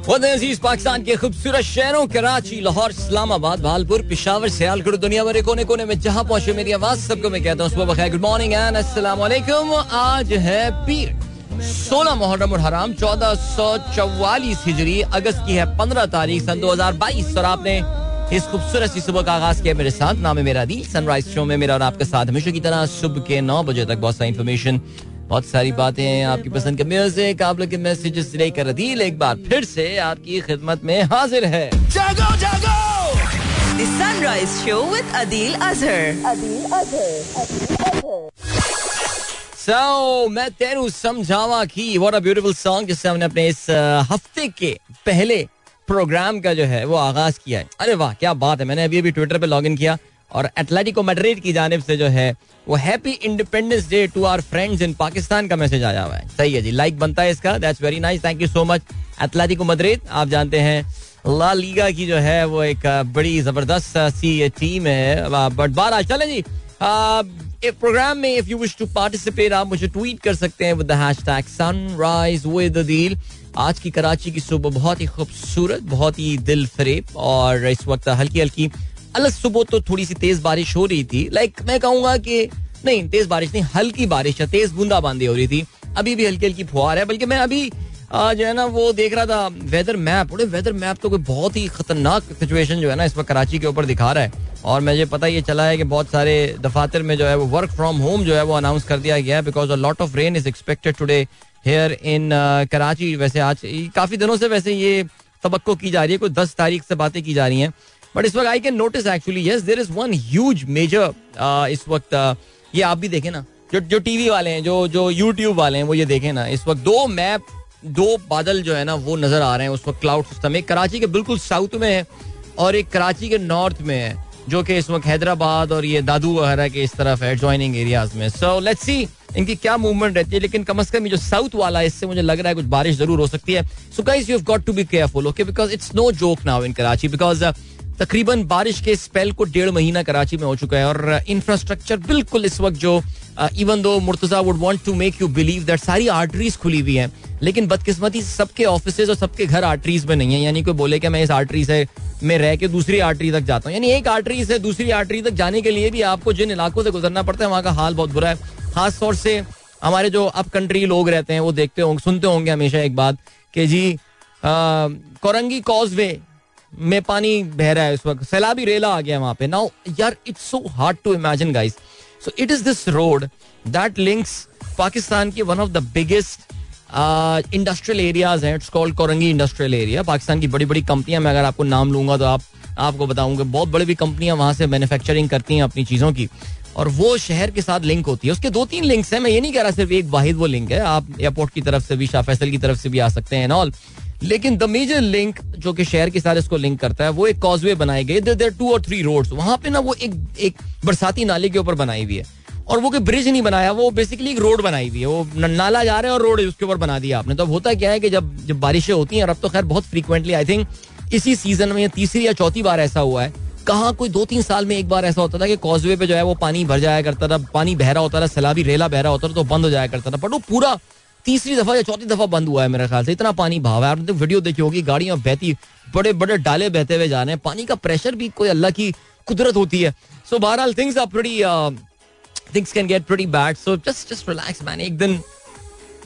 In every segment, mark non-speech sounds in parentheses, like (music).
अज़ीज़ पाकिस्तान के खूबसूरत शहरों, कराची, लाहौर, इस्लामाबाद, भालपुर, पिशावर, सियालकोट दुनिया भर कोने कोने में जहाँ पहुँचे, मेरी आवाज़ सबको मैं कहता हूँ, सुबह गुड मॉर्निंग एंड अस्सलाम आज है पीर, सोलह मुहर्रम हराम, चौदह सौ चौवालीस हिजरी, अगस्त की है पंद्रह तारीख, सन दो हज़ार बाईस, और आपने इस खूबसूरत सी सुबह का आगाज़ किया मेरे साथ। नाम है मेरा दिल सनराइज शो में मेरा और आपके साथ हमेशा की तरह सुबह के नौ बजे तक बहुत सारी इन्फॉर्मेशन बहुत सारी बातें हैं आपकी पसंद के म्यूज़िक आप लोग के मैसेजेस लेकर अदील एक बार फिर से आपकी खिदमत में हाजिर है। जागो जागो! The Sunrise Show with Adil Azhar. सो मैं तेरू समझावा की व्हाट अ ब्यूटीफुल सॉन्ग जिससे हमने अपने इस हफ़्ते के पहले प्रोग्राम का जो है वो आगाज़ किया है। अरे वाह क्या बात है मैंने अभी अभी ट्विटर पे लॉग इन किया। और एटलेटिको मैड्रिड की जानब से जो है, वो happy independence day to our friends in Pakistan का मैसेज आया हुआ है। सही है जी, लाइक बनता है इसका that's very nice thank you so much Atletico Madrid. आप जानते हैं, ला लीगा की जो है, वो एक बड़ी ज़बरदस्त सी टीम है। बट बारह चले जी। एक प्रोग्राम में if you wish to participate आप मुझे ट्वीट कर सकते हैं with hashtag sunrise with Adeel आज की कराची की सुबह बहुत ही खूबसूरत, बहुत ही दिल फरेब और इस वक्त हल्की हल्की अलग सुबह तो थोड़ी सी तेज बारिश हो रही थी। लाइक मैं कहूँगा कि नहीं, तेज बारिश नहीं, हल्की बारिश है तेज बूंदाबांदी हो रही थी। अभी भी हल्की हल्की फुहार है, बल्कि मैं अभी जो है ना, वो देख रहा था वेदर मैप बोले वेदर मैप तो कोई बहुत ही खतरनाक सिचुएशन जो है ना, इस वक्त कराची के ऊपर दिखा रहा है। और मुझे पता ये चला है कि बहुत सारे दफातर में जो है वो वर्क फ्रॉम होम जो है वो अनाउंस कर दिया गया है because a lot of rain is expected today here in Karachi. वैसे आज, काफ़ी दिनों से वैसे ये तवक्को की जा रही है, कोई दस तारीख से बातें की जा रही हैं। बट इस वक्त I can notice actually yes there is one huge major इस वक्त uh, ये आप भी देखें ना। जो जो टीवी वाले हैं जो जो यूट्यूब वाले हैं वो ये देखें ना। इस वक्त दो मैप दो बादल जो है ना वो नज़र आ रहे हैं उस वक्त क्लाउड सिस्टम एक कराची के बिल्कुल साउथ में है और एक कराची के नॉर्थ में है जो कि इस वक्त हैदराबाद और ये दादू वगैरह के इस तरफ़ है ज्वाइनिंग एरियाज़ में। सो लेट्स सी इनकी क्या मूवमेंट रहती है लेकिन कम अज कम जो साउथ वाला है इससे मुझे लग रहा है कुछ बारिश ज़रूर हो सकती है। So guys you have got to be careful okay because it's no joke now in Karachi because तकरीबन बारिश के स्पेल को डेढ़ महीना कराची में हो चुका है और इंफ्रास्ट्रक्चर बिल्कुल इस वक्त जो even though Murtaza would want to make you believe that सारी आर्टरीज खुली हुई हैं, लेकिन बदकिस्मती सबके ऑफ़िस और सबके घर आर्टरीज में नहीं है। यानी कोई बोले कि मैं इस आर्टरी से, में रह के दूसरी आर्टरी तक जाता हूँ। यानी एक आर्टरी से दूसरी आर्टरी तक जाने के लिए भी आपको जिन इलाकों से गुजरना पड़ता है, वहाँ का हाल बहुत बुरा है। खास तौर से हमारे जो अप कंट्री लोग रहते हैं, वो देखते होंगे सुनते होंगे हमेशा एक बात कि जी कोरंगी कॉजवे में पानी बह रहा है इस वक्त। सैलाबी रेला आ गया वहाँ पे। नाउ यार it's so hard to imagine guys so it is this road that links Pakistan की one of the biggest industrial areas हैं। It's called Korangi industrial area Pakistan की बड़ी बड़ी कंपनियाँ मैं अगर आपको नाम लूँगा तो आप, आपको बताऊँगा। बहुत बड़ी बड़ी कंपनियाँ वहाँ से मैन्युफैक्चरिंग करती हैं अपनी चीज़ों की। और वो शहर के साथ लिंक होती है। उसके दो तीन लिंक्स हैं। मैं ये नहीं कह रहा सिर्फ़ एक वाहिद वो लिंक है। आप एयरपोर्ट की तरफ़ से भी, शाह फैसल की तरफ़ से भी आ सकते हैं ऑल लेकिन द मेजर लिंक जो कि शहर के साथ इसको लिंक करता है, वो एक कॉजवे बनाए गए टू और थ्री रोड्स वहाँ पे ना वो एक एक बरसाती नाले के ऊपर बनाई हुई है। और वो कोई ब्रिज नहीं बनाया, वो बेसिकली एक रोड बनाई हुई है। वो नाला जा रहा है और रोड उसके ऊपर बना दिया आपने। तो अब होता क्या है कि जब जब बारिशें होती हैं, और अब तो खैर बहुत फ्रीक्वेंटली आई थिंक इसी सीज़न में तीसरी या चौथी बार ऐसा हुआ है। कहाँ कोई दो तीन साल में एक बार ऐसा होता था कि कॉजवे पे जो है वो पानी भर जाया करता था, पानी बह रहा होता था, सैलाबी रेला बह रहा होता था तो बंद हो जाया करता था। बट वो पूरा तीसरी दफ़ा या चौथी दफ़ा बंद हुआ है मेरे ख्याल से। इतना पानी भाव है। आपने तो वीडियो देखी होगी, गाड़ियाँ बहती बड़े बड़े डाले बहते हुए जा रहे हैं। पानी का प्रेशर भी कोई अल्लाह की कुदरत होती है। सो बहरहाल things are pretty things can get pretty bad so just just relax man एक दिन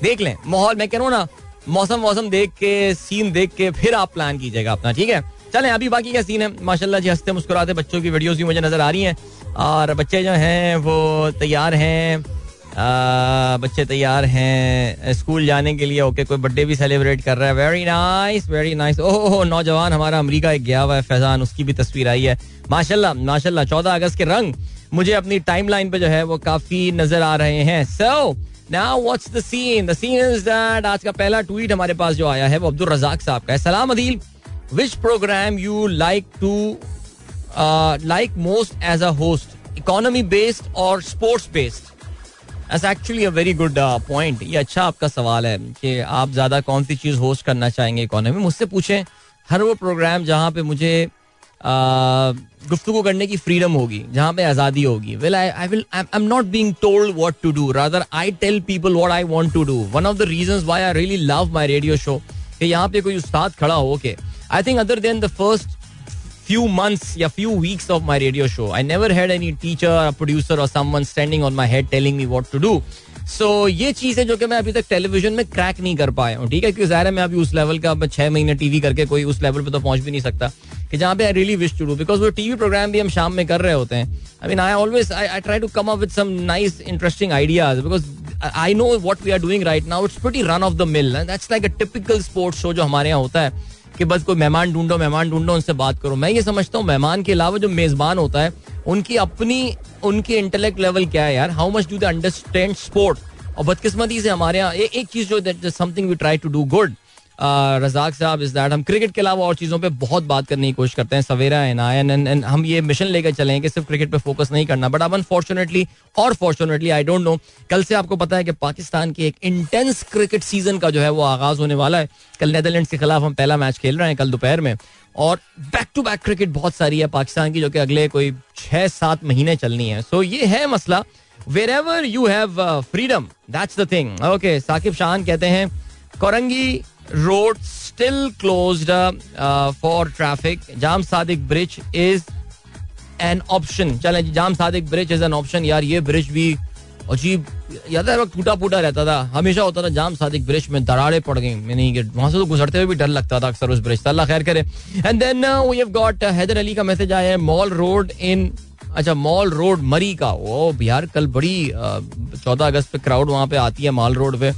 देख लें माहौल। मैं कह रहा हूँ ना, मौसम मौसम देख के सीन देख के, फिर आप प्लान कीजिएगा अपना, ठीक है? चलें, अभी बाकी क्या सीन है। माशाल्लाह जी, हँसते मुस्कुराते बच्चों की वीडियोस भी मुझे नज़र आ रही हैं। और बच्चे जो हैं, वो तैयार हैं। बच्चे तैयार हैं। स्कूल जाने के लिए, ओके, कोई बर्थडे भी सेलिब्रेट कर रहा है। Very nice very nice oh, नौजवान हमारा अमेरिका एक गया हुआ है, फैजान, उसकी भी तस्वीर आई है। माशाल्लाह माशाल्लाह, चौदह अगस्त के रंग। मुझे अपनी टाइमलाइन पे जो है, वो काफ़ी नज़र आ रहे हैं। So now what's the scene the scene is that आज का पहला ट्वीट हमारे पास जो आया है, वो अब्दुल रजाक साहब का है। सलाम Adeel which program you like to like most as a host economy based और sports based Actually a very good uh, ये अच्छा आपका सवाल है कि आप ज़्यादा कौन सी चीज़ होस्ट करना चाहेंगे इकोनॉमी मुझसे पूछें हर वो प्रोग्राम जहाँ पे मुझे गुफ्तु करने की फ्रीडम होगी जहाँ पे आज़ादी होगी। Well I I will I am not being told what to do rather I tell people what I want to do one of the reasons why I really love my radio show कि यहाँ पे कोई उस्ताद खड़ा हो के I think other than the first few months या few weeks of my radio show. I never had any teacher or producer or someone standing on my head telling me what to do. So ये चीज़ जो कि मैं अभी तक television में crack नहीं कर पाया हूँ, ठीक है? क्योंकि ज़ाहिर है मैं अभी उस लेवल का छह महीने टीवी करके कोई उस लेवल पे तो पहुँच भी नहीं सकता कि जहाँ पे I really wish to do because वो टीवी प्रोग्राम भी हम शाम में कर रहे होते हैं। I mean I always I try to come up with some nice interesting ideas because I know what we are doing right now it's pretty run of the mill that's like a typical sports show जो हमारे यहाँ होता है। कि बस कोई मेहमान ढूंढो मेहमान ढूंढो, उनसे बात करो। मैं ये समझता हूँ, मेहमान के अलावा जो मेजबान होता है, उनकी अपनी, उनकी इंटेलेक्ट लेवल क्या है यार? How much do they understand sport और बदकिस्मती से हमारे यहाँ एक चीज़ जो something we try to do good Razzaq sahab is that हम क्रिकेट के अलावा और चीज़ों पे बहुत बात करने की कोशिश करते हैं, सवेरा एंड आयन एंड हम ये मिशन लेकर चले कि सिर्फ़ क्रिकेट पे फोकस नहीं करना बट अब अनफॉर्चुनेटली और फॉर्चुनेटली आई डोंट नो कल से आपको पता है कि पाकिस्तान की एक इंटेंस क्रिकेट सीज़न का जो है वो आगाज़ होने वाला है। कल नैदरलैंड के खिलाफ हम पहला मैच खेल रहे हैं कल दोपहर में, और बैक टू बैक क्रिकेट बहुत सारी है पाकिस्तान की, जो कि अगले कोई छह सात महीने चलनी है। सो ये है मसला। Wherever you have freedom that's the thing okay Saqib Shan कहते हैं, Korangi road still close for traffic Jam Sadiq bridge is an option चले Jam Sadiq bridge is an option यार, ये ब्रिज भी अजीब, याद है टूटा फूटा रहता था। हमेशा होता था, जाम सादिक ब्रिज में दराड़े पड़ गई। मैंने वहाँ से तो गुजरते हुए भी डर लगता था अक्सर उस ब्रिज से। अल्लाह खैर करे। And then we have got Haider Ali का मैसेज आया है मॉल रोड इन अच्छा मॉल रोड मरी का। ओ बिहार कल बड़ी चौदह अगस्त पे क्राउड वहाँ पे आती है मॉल रोड पे।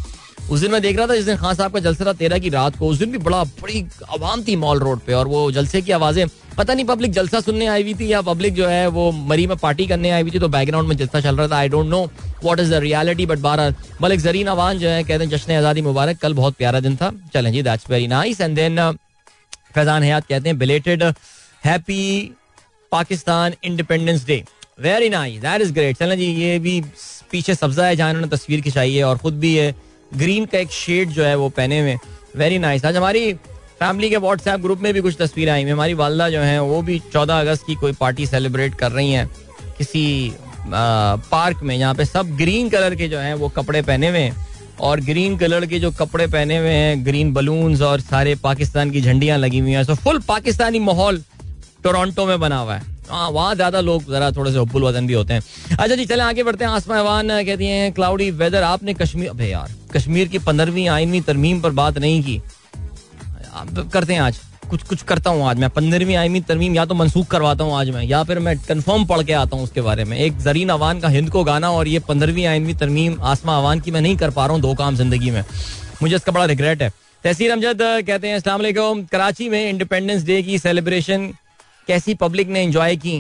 उस दिन मैं देख रहा था, जिस दिन खान साहब का जलसा था तेरह की रात को, उस दिन भी बड़ा, बड़ी आवाम थी मॉल रोड पे, और वो जलसे की आवाज़ें, पता नहीं पब्लिक जलसा सुनने आई हुई थी या पब्लिक जो है वो मरी में पार्टी करने आई हुई थी तो बैकग्राउंड में जलसा चल रहा था I don't know what is the reality but बारह मलिक जरीन अवान जो है, कहते हैं जश्न आज़ादी मुबारक, कल बहुत प्यारा दिन था। चलें जी that's very nice and then Faizan Hayat कहते हैं belated happy Pakistan independence day very nice that is great चलें जी, ये भी पीछे सब्जा है, जहाँ इन्होंने तस्वीर खिंचाई है, और खुद भी है। ग्रीन का एक शेड जो है वो पहने हुए। वेरी नाइस आज हमारी फैमिली के व्हाट्सएप ग्रुप में भी कुछ तस्वीरें आई हुई हमारी वालदा जो है वो भी चौदह अगस्त की कोई पार्टी सेलिब्रेट कर रही हैं किसी आ, पार्क में यहाँ पे सब ग्रीन कलर के जो हैं वो कपड़े पहने हुए हैं। और ग्रीन कलर के जो कपड़े पहने हुए हैं ग्रीन बलून्स और सारे पाकिस्तान की झंडियाँ लगी हुई हैं। सो फुल पाकिस्तानी माहौल टोरंटो में बना हुआ है। हाँ वहाँ ज़्यादा लोग जरा थोड़े से हुब्बुल वतन भी होते हैं। अच्छा जी, चले, आगे बढ़ते हैं। आसमा अवान कहती हैं, क्लाउडी वेदर, आपने कश्मीर अबे यार, कश्मीर की पंद्रहवीं आइनवी तरमीम पर बात नहीं की। करते हैं आज। कुछ कुछ करता हूँ आज मैं। पंद्रहवीं आइमी तरमीम या तो मनसूख करवाता हूँ आज मैं, या फिर मैं कंफर्म पढ़ के आता हूँ उसके बारे में। एक जरीन अवान का हिंद को गाना और ये पंद्रहवीं आइनवी तरमीम आसमा अवान की मैं नहीं कर पा रहा हूँ दो काम ज़िंदगी में। मुझे इसका बड़ा रिग्रेट है। तहसीर अमजद कहते हैं असलम कराची में इंडिपेंडेंस डे की सेलिब्रेशन कैसी पब्लिक ने एंजॉय की?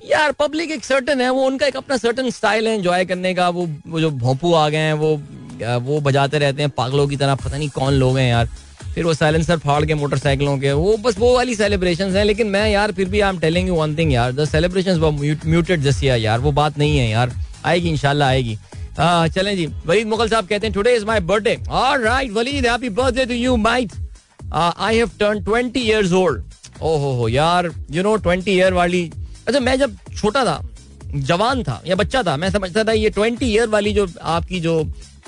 यार, पब्लिक एक सर्टन है, वो उनका एक अपना सर्टन स्टाइल है एंजॉय करने का। वो वो जो भोंपू आ गए हैं, वो वो बजाते रहते हैं पागलों की तरह, पता नहीं कौन लोग हैं यार। फिर वो साइलेंसर फाड़ के मोटरसाइकिलों के, वो बस वो वाली सेलिब्रेशन है। लेकिन मैं यार, फिर भी I am telling you one thing यार द सेलिब्रेशन म्यूटेड जस्ट यार, वो बात नहीं है यार। आएगी, इंशाल्लाह आएगी। चलें जी, वलीद मुगल साहब कहते हैं today is my birthday alright Waleed happy birthday to you might I have turn 20 years old ओहो हो यार यू नो 20 ईयर वाली अच्छा मैं जब छोटा था, जवान था, या बच्चा था, मैं समझता था ये 20 ईयर वाली जो आपकी जो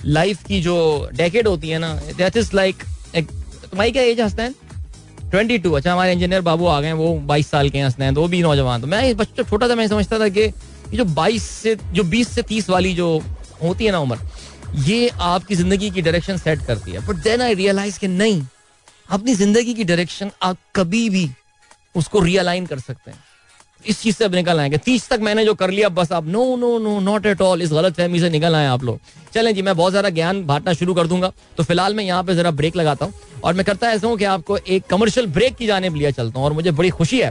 लाइफ की जो डेकेड होती है ना दैट इज़ लाइक तुम्हारी क्या एज हँसते हैं ट्वेंटी टू अच्छा हमारे इंजीनियर बाबू आ गए, वो बाईस साल के हँसते हैं तो वो भी नौजवान तो मैं बच्चा छोटा था, मैं समझता था कि ये जो बाईस से, जो बीस से तीस वाली जो होती है ना उम्र, ये आपकी ज़िंदगी की डायरेक्शन सेट करती है। बट देन आई रियलाइज़ कि नहीं, अपनी ज़िंदगी की डायरेक्शन आप कभी भी उसको रियलाइन कर सकते हैं। इस चीज़ से अब निकल आएँगे तीस तक मैंने जो कर लिया, बस आप no no no not at all इस गलत फहमी से निकल आए आप लोग। चलें जी, मैं बहुत ज़्यादा ज्ञान बांटना शुरू कर दूँगा। तो फ़िलहाल मैं यहाँ पे जरा ब्रेक लगाता हूँ और मैं करता ऐसा हूँ कि आपको एक कमर्शियल ब्रेक की जाने लिया चलता हूँ और मुझे बड़ी खुशी है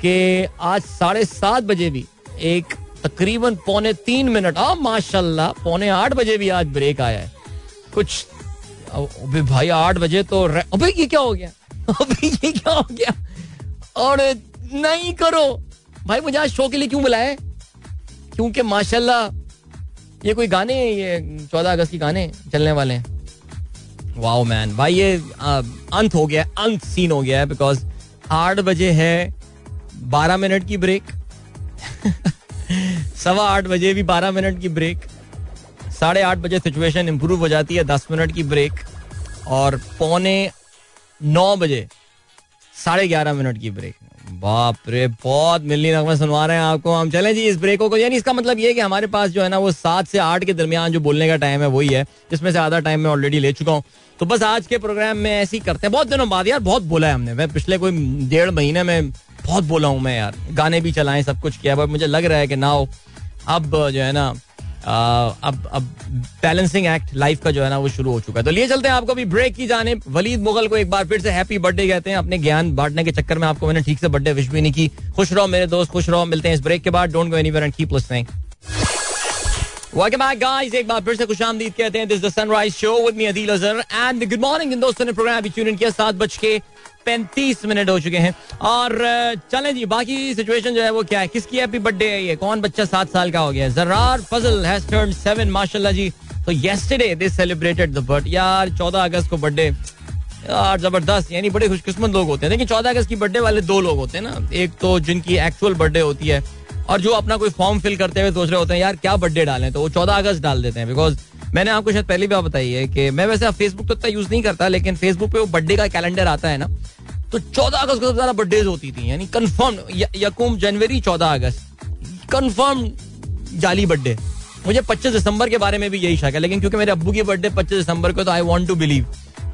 कि आज साढ़े सात बजे भी एक तकरीबन पौने तीन मिनट, आ, माशाल्लाह, पौने आठ बजे भी आज ब्रेक आया है। कुछ भाई आठ बजे तो अबे ये क्या हो गया? (laughs) अबे ये क्या हो गया? और नहीं करो। भाई, मुझे आज शो के लिए क्यों बुलाए क्योंकि माशाल्लाह, ये कोई गाने ये चौदह अगस्त की गाने चलने वाले हैं। वाओ मैन भाई, ये अंत हो गया अंत सीन हो गया है बिकॉज़ आठ बजे है, बारह मिनट की ब्रेक (laughs) सवा आठ बजे भी बारह मिनट की ब्रेक साढ़े आठ बजे सिचुएशन इंप्रूव हो जाती है, दस मिनट की ब्रेक और पौने नौ बजे साढ़े ग्यारह मिनट की ब्रेक। बाप रे बहुत मिलनी नगमा सुनवा रहे हैं आपको। हम चले जी इस ब्रेकों को। यानी इसका मतलब ये कि हमारे पास जो है ना, वो सात से आठ के दरमियान जो बोलने का टाइम है, वही है, जिसमें से आधा टाइम मैं ऑलरेडी ले चुका हूँ। तो बस आज के प्रोग्राम में ऐसे ही करते हैं। बहुत दिनों बाद यार, बहुत बोला है हमने। मैं पिछले कोई डेढ़ महीने में बहुत बोला हूँ मैं यार। गाने भी चलाए, सब कुछ किया बट मुझे लग रहा है कि ना अब जो है ना अब अब बैलेंसिंग एक्ट लाइफ का जो है ना वो शुरू हो चुका है। तो लिए चलते हैं आपको अभी ब्रेक की जाने। वलीद मुगल को एक बार फिर से हैप्पी बर्थडे कहते हैं। अपने ज्ञान बांटने के चक्कर में आपको मैंने ठीक से बर्थडे विश भी नहीं की। खुश रहो मेरे दोस्त खुश रहो। मिलते हैं इस ब्रेक के बाद। Don't go anywhere and keep Welcome back, guys. एक बार फिर से खुश आमदीद कहते हैं। This the show with me and morning दोस्तों ने प्रोग्राम किया पैंतीस मिनट हो चुके हैं। और चले जी, बाकी सिचुएशन जो है वो क्या है? किसकी हैप्पी बर्थडे है ये? कौन बच्चा सात साल का हो गया? Zarrar Fazal has turn seven माशाल्लाह जी। तो yesterday they celebrated the birth यार, चौदह अगस्त को बर्थडे यार, ज़बरदस्त। यानी बड़े खुशकिस्मत लोग होते हैं। लेकिन चौदह अगस्त की बर्थडे वाले दो लोग होते हैं ना। एक तो जिनकी एक्चुअल बर्थडे होती है, और जो अपना कोई फॉर्म फिल करते हुए सोच रहे होते हैं, यार, क्या बर्थडे डालें? तो वो चौदह अगस्त डाल देते हैं बिकॉज़ मैंने आपको शायद पहली बार बताई है कि मैं वैसे फेसबुक तो इतना यूज़ नहीं करता, लेकिन फेसबुक पे वो बर्थडे का कैलेंडर आता है ना तो चौदह अगस्त को सबसे ज़्यादा बर्थडे होती थी, यानी कंफर्म यकुम, जनवरी, चौदह अगस्त कन्फर्म जाली बर्थडे मुझे 25 दिसंबर के बारे में भी यही शक है, लेकिन क्योंकि मेरे अब्बू की बर्थडे 25 दिसंबर को तो आई वांट टू बिलीव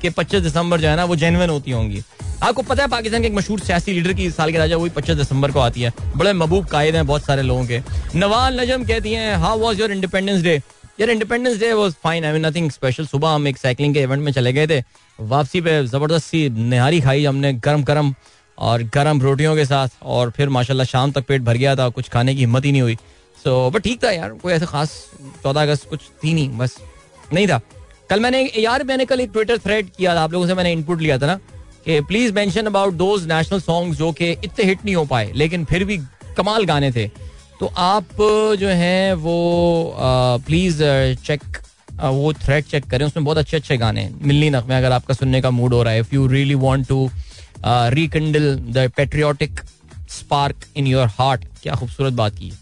कि 25 दिसंबर जो है ना, वो जेनवन होती होंगी। आपको पता है पाकिस्तान के एक मशहूर सियासी लीडर की साल के राजा वही पच्चीस दिसंबर को आती है। बड़े महबूब कायद हैं बहुत सारे लोगों के। नवाल नजम कहती हैं how was your independence day यार independence day was fine I mean nothing special सुबह हम एक साइकिलिंग के इवेंट में चले गए थे वापसी पे ज़बरदस्त सी निहारी खाई हमने गरम गरम और गरम रोटियों के साथ और फिर माशाल्लाह शाम तक पेट भर गया था कुछ खाने की हिम्मत ही नहीं हुई सो so, बट ठीक था यार कोई ऐसा खास चौदह अगस्त कुछ थी नहीं बस नहीं था कल मैंने यार मैंने कल एक ट्विटर थ्रेड किया था आप लोगों से मैंने इनपुट लिया था ना कि please mention about those national songs जो कि इतने हिट नहीं हो पाए लेकिन फिर भी कमाल गाने थे तो आप जो हैं वो प्लीज़ चेक वो थ्रेड चेक करें। उसमें बहुत अच्छे अच्छे गाने मिलनी नगमे अगर आपका सुनने का मूड हो रहा है if you really want to rekindle the patriotic spark in your heart क्या खूबसूरत बात की।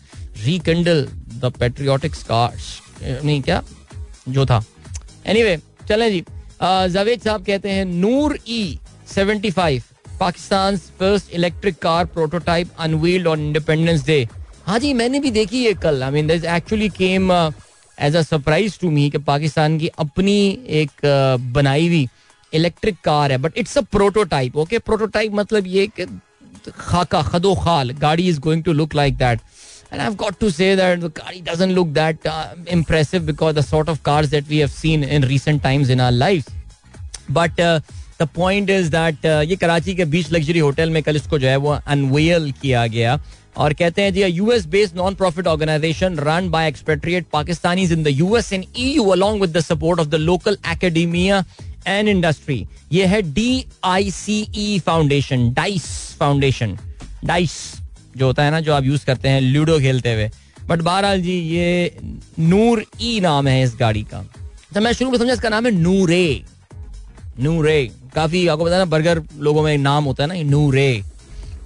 रिकंडल द पेट्रियाटिक नहीं क्या? जो था। एनीवे anyway, चलें जी। जावेद साहब कहते हैं Noor E seventy five Pakistan first electric car prototype unveiled on independence day हाँ जी मैंने भी देखी है कल। I mean actually came as a surprise to me कि पाकिस्तान की अपनी एक uh, बनाई हुई इलेक्ट्रिक कार है। But it's a prototype okay prototype मतलब ये कि खाका खदो खाल गाड़ी is going to look like that got to say that the car doesn't look that uh, impressive because the sort of cars that we have seen in recent times in our lives. Uh, the point is that ये कराची के बीच luxury hotel में कल इसको जो है वो unwell किया गया। और कहते हैं, जी US based non profit organization run by expatriate Pakistanis in the US and EU along with the support of the local academia and industry ये है D I C E foundation DICE foundation DICE जो होता है ना, जो आप use करते हैं लूडो खेलते हुए। बट बहरहाल जी, ये नूर ई नाम है इस गाड़ी का। तो मैं शुरू में समझा, इसका नाम है नूरे। नूरे। काफ़ी आपको पता ना, बर्गर लोगों में नाम होता है ना, नूरे।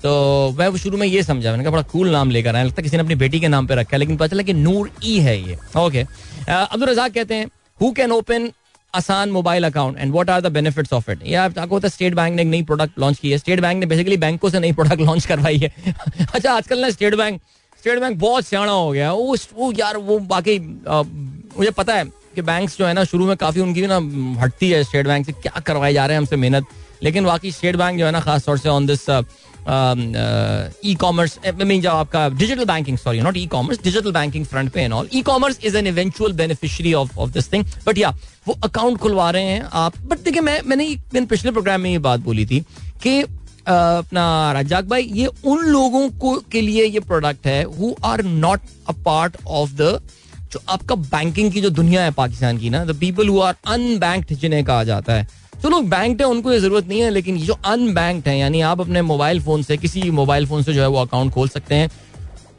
तो मैं शुरू में ये समझा, मैंने कहा बड़ा कूल नाम लेकर आया, लगता है किसी ने अपनी बेटी के नाम पे रखा है, लेकिन पता चला कि नूर ई है ये। ओके अब्दुल रजाक कहते हैं who can open Asaan mobile account and what are the benefits of it या आपको होता है स्टेट बैंक ने एक नई प्रोडक्ट लॉन्च की है। स्टेट बैंक ने बेसिकली बैंकों से नई प्रोडक्ट लॉन्च करवाई है। (laughs) अच्छा आजकल ना स्टेट बैंक स्टेट बैंक बहुत सियाणा हो गया वो वो यार, वो बाकी मुझे पता है कि बैंक्स जो है ना, शुरू में काफ़ी उनकी ना हटती है स्टेट बैंक से, क्या करवाए जा रहे हैं हमसे मेहनत। लेकिन बाकी स्टेट बैंक जो है ना, खासतौर से on this e commerce mean जो आपका digital banking sorry not e commerce digital banking front पे and all e commerce is an eventual beneficiary of of this thing but या वो अकाउंट खुलवा रहे हैं आप। बट देखिए, मैं, मैंने दिन पिछले प्रोग्राम में ये बात बोली थी कि अपना राजाक भाई, ये उन लोगों को, के लिए ये प्रोडक्ट है who are not a part of the जो आपका बैंकिंग की जो दुनिया है पाकिस्तान की ना the people who are unbanked जिन्हें कहा जाता है। जो लोग बैंक है, उनको ये ज़रूरत नहीं है, लेकिन जो अनबैंक्ड है, यानी आप अपने मोबाइल फ़ोन से, किसी मोबाइल फ़ोन से जो है वो अकाउंट खोल सकते हैं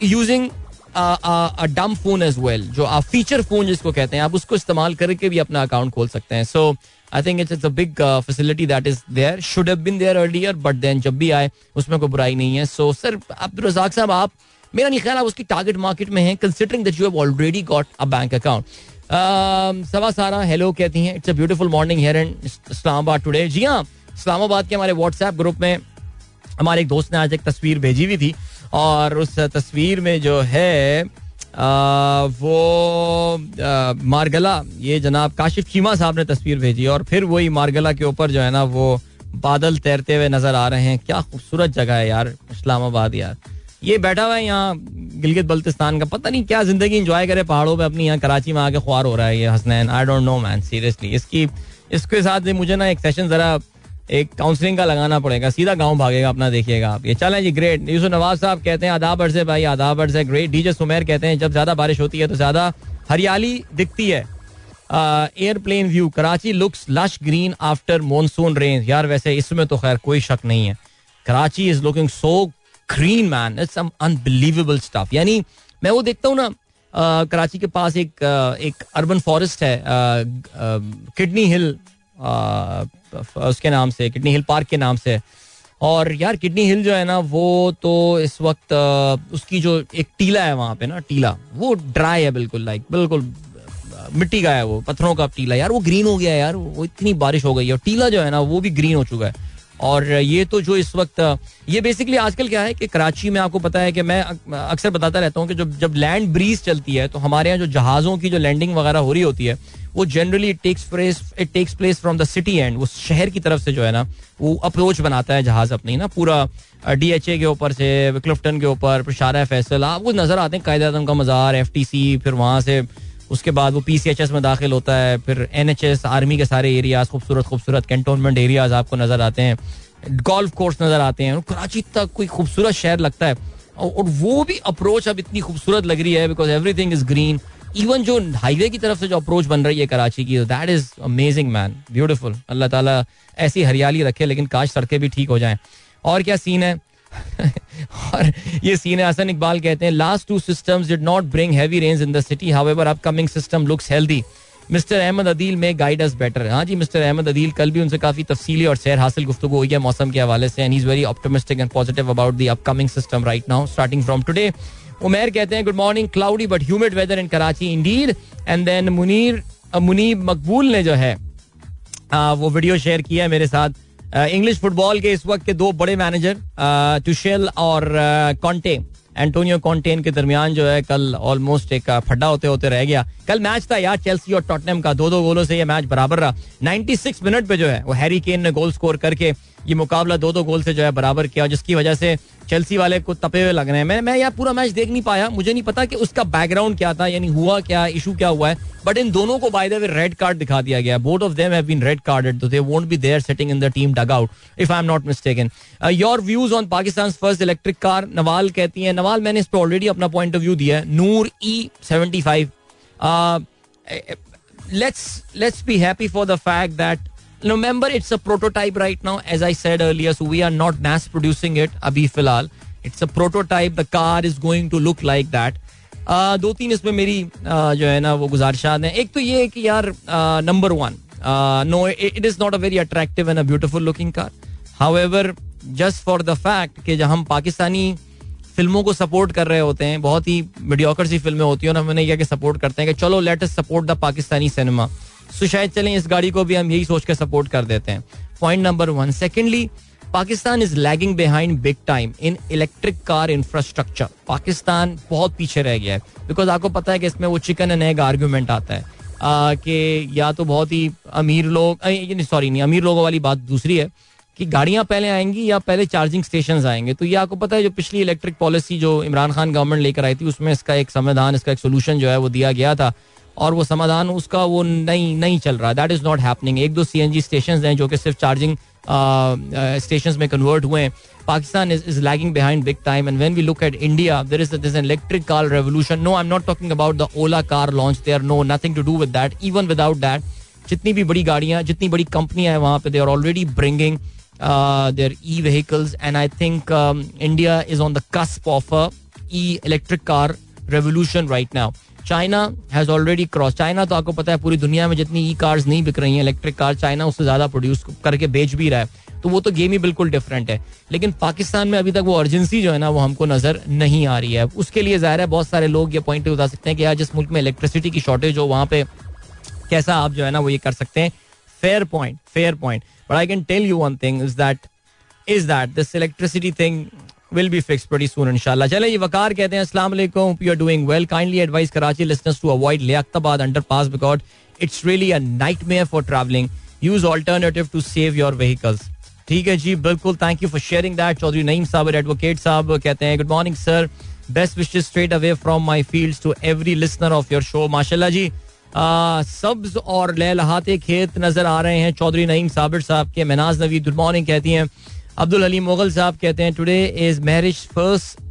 यूजिंग डम फ़ोन एज वेल जो आप फीचर फ़ोन जिसको कहते हैं, आप उसको इस्तेमाल करके भी अपना अकाउंट खोल सकते हैं। So I think it's it's a big facility that is there should have been there earlier but then जब भी आए, उसमें कोई बुराई नहीं है। सो सर अब्दुल रजाक साहब, आप, मेरा नहीं ख्याल, आप उसकी टारगेट मार्केट में है considering that you have already got a bank account Sawa Sara hello कहती हैं it's a beautiful morning here and Islamabad today जी हाँ इस्लामाबाद के हमारे व्हाट्सएप ग्रुप में हमारे एक दोस्त ने आज एक तस्वीर भेजी हुई थी और उस तस्वीर में जो है आ, वो आ, मारगला ये जनाब काशिफ चीमा साहब ने तस्वीर भेजी और फिर वही मारगला के ऊपर जो है ना वो बादल तैरते हुए नज़र आ रहे हैं। क्या खूबसूरत जगह है यार इस्लामाबाद यार। ये बैठा हुआ है यहाँ गिलगित बल्तिस्तान का। पता नहीं क्या ज़िंदगी इंजॉय करे पहाड़ों पे अपनी, यहाँ कराची में आके ख्वार हो रहा है ये Hasnain. I don't know man seriously इसकी, इसके साथ मुझे ना एक सेशन जरा एक काउंसलिंग का लगाना पड़ेगा। सीधा गाँव भागेगा अपना, देखिएगा आप। ये चलें जी ग्रेट यूसुफ नवाज़ साहब कहते हैं, आदाब अर्ज़ भाई, आदाब है ग्रेट डीजे सुमेर कहते हैं, जब ज़्यादा बारिश होती है तो ज़्यादा हरियाली दिखती है। Airplane view Karachi looks lush green after monsoon rain यार वैसे इसमें तो खैर कोई शक नहीं है। Karachi is looking so green man it's some unbelievable stuff यानी मैं वो देखता हूँ ना कराची के पास एक एक अर्बन फॉरेस्ट है किडनी हिल उसके नाम से किडनी हिल पार्क के नाम से। और यार किडनी हिल जो है ना, वो तो इस वक्त उसकी जो एक टीला है वहाँ पे ना, टीला, वो ड्राई है बिल्कुल लाइक बिल्कुल मिट्टी का है वो, पत्थरों का टीला। यार वो ग्रीन हो गया यार, वो इतनी बारिश हो गई है। और टीला जो है ना, वो भी ग्रीन हो चुका है। और ये तो जो इस वक्त, ये बेसिकली आजकल क्या है कि कराची में आपको पता है कि मैं अक्सर बताता रहता हूँ कि जब जब लैंड ब्रीज चलती है तो हमारे यहाँ जो जहाज़ों की जो लैंडिंग वगैरह हो रही होती है, वो generally it takes place it takes place from the city and वो शहर की तरफ़ से जो है ना, वो अप्रोच बनाता है जहाज़ अपनी ना, पूरा डी एच ए के ऊपर से क्लिफ्टन के ऊपर शारा फैसल आपको नज़र आते हैं कायद आज़म का मज़ार एफ़ टी सी फिर वहाँ से उसके बाद वो पी सी एच एस में दाखिल होता है, फिर एन एच एस आर्मी के सारे एरियाज़ खूबसूरत खूबसूरत कैंटोनमेंट एरियाज़ आपको नज़र आते हैं। गोल्फ कोर्स नज़र आते हैं। कराची तक कोई खूबसूरत शहर लगता है। और वो भी अप्रोच अब इतनी खूबसूरत लग रही है because everything is green even जो हाईवे की तरफ़ से जो अप्रोच बन रही है कराची की that is amazing man beautiful Allah ताला ऐसी हरियाली रखे, लेकिन काश सड़कें भी ठीक हो जाएँ। और क्या सीन है? और ये सीन है, हसन इकबाल कहते हैं last two systems did not bring heavy rains in the city however upcoming system looks healthy mister Ahmed Adeel may guide us better हाँ जी मिस्टर अहमद अदील कल भी उनसे काफ़ी तफसीली और सैर हासिल गुफ्तु हुई है मौसम के हवाले से and is very optimistic and positive about the upcoming system right now starting from today Umair कहते हैं good morning cloudy but humid weather in Karachi indeed and then Munir Muneeb Maqbool ने जो है वो वीडियो शेयर किया है मेरे साथ। इंग्लिश फुटबॉल के इस वक्त के दो बड़े मैनेजर टुशेल और कॉन्टे एंटोनियो कॉन्टेन के दरमियान जो है कल ऑलमोस्ट एक फड्डा होते होते रह गया। कल मैच था यार चेल्सी और टॉटनेम का दो दो गोलों से ये मैच बराबर रहा। 96 मिनट पे जो है वो हैरी केन ने गोल स्कोर करके ये मुकाबला दो दो गोल से जो है बराबर किया, जिसकी वजह से चेल्सी वाले को तपे हुए लग रहे हैं। मैं मैं यार पूरा मैच देख नहीं पाया। मुझे नहीं पता कि उसका बैकग्राउंड क्या था, यानी हुआ क्या इशू क्या हुआ है। बट इन दोनों को by the way red card दिखा दिया गया both of them have been red carded तो they won't be there sitting in the team dugout if I am not mistaken your views on Pakistan first electric car Nawal कहती है, नवाल, मैंने इस पर already अपना पॉइंट ऑफ़ व्यू दिया है। Noor E seventy five let's let's be happy for the fact that it's a prototype right now. As i said earlier so we are not mass producing it abhi filal it's a prototype. The car is going to look like that. Uh, दो तीन इसमें मेरी uh, जो है ना वो गुजारिशात हैं. एक तो ये है कि यार number one no it is not a very attractive and a beautiful looking car however just for the fact कि हम पाकिस्तानी फ़िल्मों को सपोर्ट कर रहे होते हैं बहुत ही मीडियोकर सी फ़िल्में होती हैं और हमने यह सपोर्ट करते हैं कि चलो let us support the Pakistani cinema so शायद चलें, इस गाड़ी को भी हम यही सोच कर सपोर्ट कर देते हैं। Point number one secondly Pakistan is lagging behind big time in electric car infrastructure Pakistan बहुत पीछे रह गया है। बिकॉज़ आपको पता है कि इसमें वो चिकन एंड एग आर्ग्यूमेंट आता है। कि या तो बहुत ही अमीर लोग सॉरी नहीं अमीर लोगों वाली बात दूसरी है कि गाड़ियाँ पहले आएँगी या पहले चार्जिंग स्टेशन आएँगे। तो ये आपको पता है जो पिछली इलेक्ट्रिक पॉलिसी जो इमरान खान गवर्नमेंट लेकर आई थी, उसमें इसका एक संविधान इसका एक सोल्यूशन जो है वो दिया गया था। और वो समाधान उसका वो नहीं नहीं चल रहा। दैट इज़ नॉट हैपनिंग एक दो सी एन जी स्टेशन हैं जो कि सिर्फ़ चार्जिंग स्टेशन में कन्वर्ट हुए हैं। Pakistan is is lagging behind big time and when we look at India there is this electric car revolution no I am not talking about the Ola car launch there no nothing to do with that even without that जितनी भी बड़ी गाड़ियाँ, जितनी बड़ी कंपनियाँ हैं वहाँ पे they are already bringing their e vehicles and I think India is on the cusp of e electric car revolution right now China has already cross China तो आपको पता है पूरी दुनिया में जितनी ई कार्स नहीं बिक रही हैं इलेक्ट्रिक कार चाइना उससे ज़्यादा प्रोड्यूस करके बेच भी रहा है। तो वो तो गेम ही बिल्कुल डिफरेंट है। लेकिन पाकिस्तान में अभी तक वो अर्जेंसी जो है ना, वो हमको नज़र नहीं आ रही है। उसके लिए ज़ाहिर है बहुत सारे लोग ये पॉइंट बता सकते हैं कि यार जिस मुल्क में इलेक्ट्रिसिटी की शॉर्टेज हो, वहाँ पे कैसा आप जो है ना वो ये कर सकते हैं। Fair point fair point but I can tell you one thing is that is that this electricity thing will be fixed pretty soon inshallah चले ये वकार कहते हैं अस्सलाम वालेकुम you are doing well kindly advise Karachi listeners to avoid Liaqtabad underpass because it's really a nightmare for traveling use alternative to save your vehicles ठीक है जी बिल्कुल thank you for sharing that Chaudhry Naeem sahab advocate sahab कहते हैं good morning sir best wishes straight away from my fields to every listener of your show माशाल्लाह जी सब्ज और लहलहाते खेत नज़र आ रहे हैं चौधरी नईम साबिर साहब के मनाज नवी गुड मॉर्निंग कहती हैं अब्दुल अली मुगल साहब कहते हैं today is Maarij first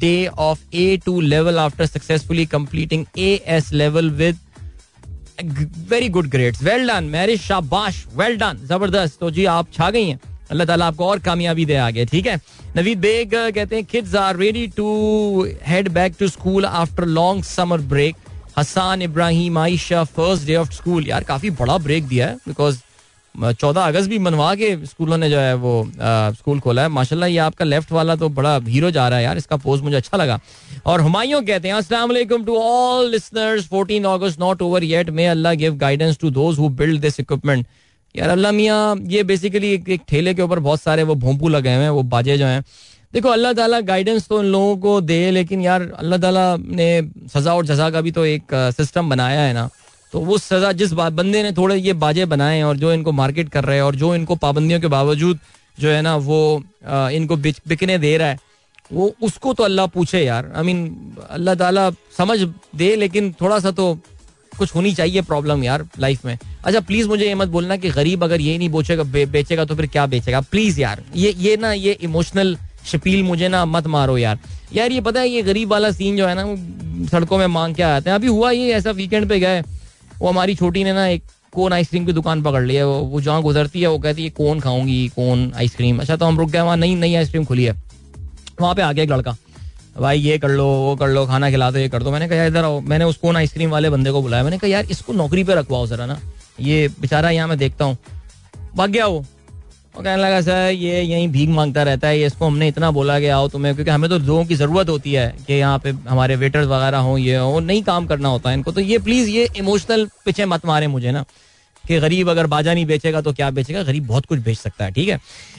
day of A two level after successfully completing A S level with very good grades well done Maarij शाबाश वेल डन ज़बरदस्त। तो जी, आप छा गई हैं। अल्लाह ताला आपको और कामयाबी दे आगे, ठीक है? नवीद बेग कहते हैं kids are ready to head back to school after long summer break Hassan Ibrahim Ayesha first day of school यार, काफ़ी बड़ा ब्रेक दिया है बिकॉज़ चौदह अगस्त भी मनवा के स्कूलों ने जो है वो स्कूल खोला है। माशाल्लाह ये आपका लेफ़्ट वाला तो बड़ा हीरो जा रहा है यार इसका पोस्ट मुझे अच्छा लगा। और हुमायूं कहते हैं अस्सलाम वालेकुम to all listeners 14 August not over yet may Allah give guidance to those who build this equipment. यार अल्लाह मियाँ ये बेसिकली एक, एक ठेले के ऊपर बहुत सारे वो भोंपू लगे हुए हैं वो बाजे जो हैं। देखो अल्लाह ताला गाइडेंस तो इन लोगों को दे लेकिन यार अल्लाह ताला ने सजा और जजा का भी तो एक सिस्टम बनाया है ना। तो वो सजा जिस बंदे ने थोड़े ये बाजे बनाए और जो इनको मार्केट कर रहे हैं और जो इनको पाबंदियों के बावजूद जो है ना वो इनको बिकने दे रहा है, वो उसको तो अल्लाह पूछे यार। आई मीन अल्लाह ताला समझ दे, लेकिन थोड़ा सा तो कुछ होनी चाहिए प्रॉब्लम यार लाइफ में। अच्छा प्लीज़ मुझे ये मत बोलना कि गरीब अगर ये नहीं बेचेगा बेचेगा तो फिर क्या बेचेगा? प्लीज़ यार, ये ये ना ये इमोशनल शपील मुझे ना मत मारो यार। यार, ये पता है ये गरीब वाला सीन जो है ना, सड़कों में मांग के आते हैं। अभी हुआ ये ऐसा वीकेंड पे गए वो हमारी छोटी ने ना एक कोन आइसक्रीम की दुकान पकड़ ली है, वो जहाँ गुजरती है, वो कहती है कौन खाऊँगी कौन आइसक्रीम अच्छा तो हम रुक गए, वहाँ नई नई आइसक्रीम खुली है। वहाँ पे आ गया एक लड़का। भाई, ये कर लो, वो कर लो, खाना खिला दो ये कर दो। मैंने कहा, इधर आओ। मैंने उस कौन आइसक्रीम वाले बंदे को बुलाया। मैंने कहा, यार, इसको नौकरी पे रखवाओ जरा ना। ये बेचारा यहाँ मैं देखता हूँ। भाग गया वो। वो कहने लगा, सर, ये यहीं भीख माँगता रहता है, ये इसको हमने इतना बोला कि आओ तुम्हें, क्योंकि हमें तो लोगों की ज़रूरत होती है कि यहाँ पे हमारे वेटर्स वगैरह हों, ये हो, नहीं काम करना होता है इनको। तो ये प्लीज़ ये इमोशनल पीछे मत मारे मुझे ना, कि गरीब अगर बाजा नहीं बेचेगा तो क्या बेचेगा? गरीब बहुत कुछ बेच सकता है, ठीक है?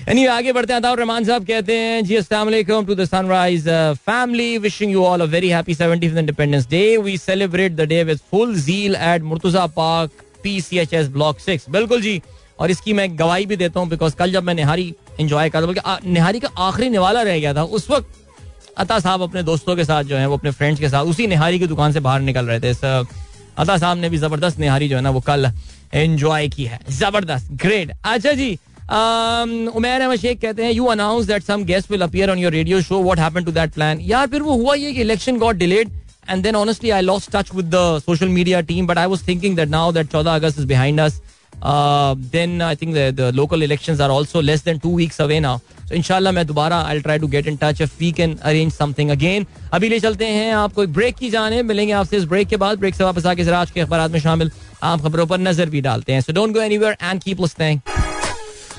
यानी आगे बढ़ते हैं रहमान साहब कहते हैं, जी वालेकुम to the sunrise family wishing you all a very happy 75th independence day we celebrate the day with full zeal at Murtaza park PCHS block six बिल्कुल जी और इसकी मैं गवाही भी देता हूँ बिकॉज़ कल जब मैं निहारी एंजॉय करता बल्कि निहारी का आखिरी निवाला रह गया था, उस वक्त अता साहब अपने दोस्तों के साथ जो है, वो अपने फ्रेंड्स के साथ, उसी निहारी की दुकान से बाहर निकल रहे थे। अता साहब ने भी ज़बरदस्त निहारी जो है ना, वो कल एंजॉय की है। ज़बरदस्त ग्रेट अच्छा जी उमेर अहमद शेख कहते हैं you announce that some guest will appear on your radio show what happened to that plan यार, फिर वो हुआ ये कि election got delayed and then honestly I lost touch with the social media team but I was thinking that now that 14 August is behind us then I think the local elections are also less than 2 weeks away now so इंशाल्लाह मैं दोबारा I try to get in touch if we can arrange something again अभी ले चलते हैं, आपको एक break की जाने मिलेंगे आपसे इस ब्रेक के बाद। ब्रेक से वापस आके आज के अखबार में शामिल। आम खबरों पर नज़र भी डालते हैं। So don't go anywhere and keep listening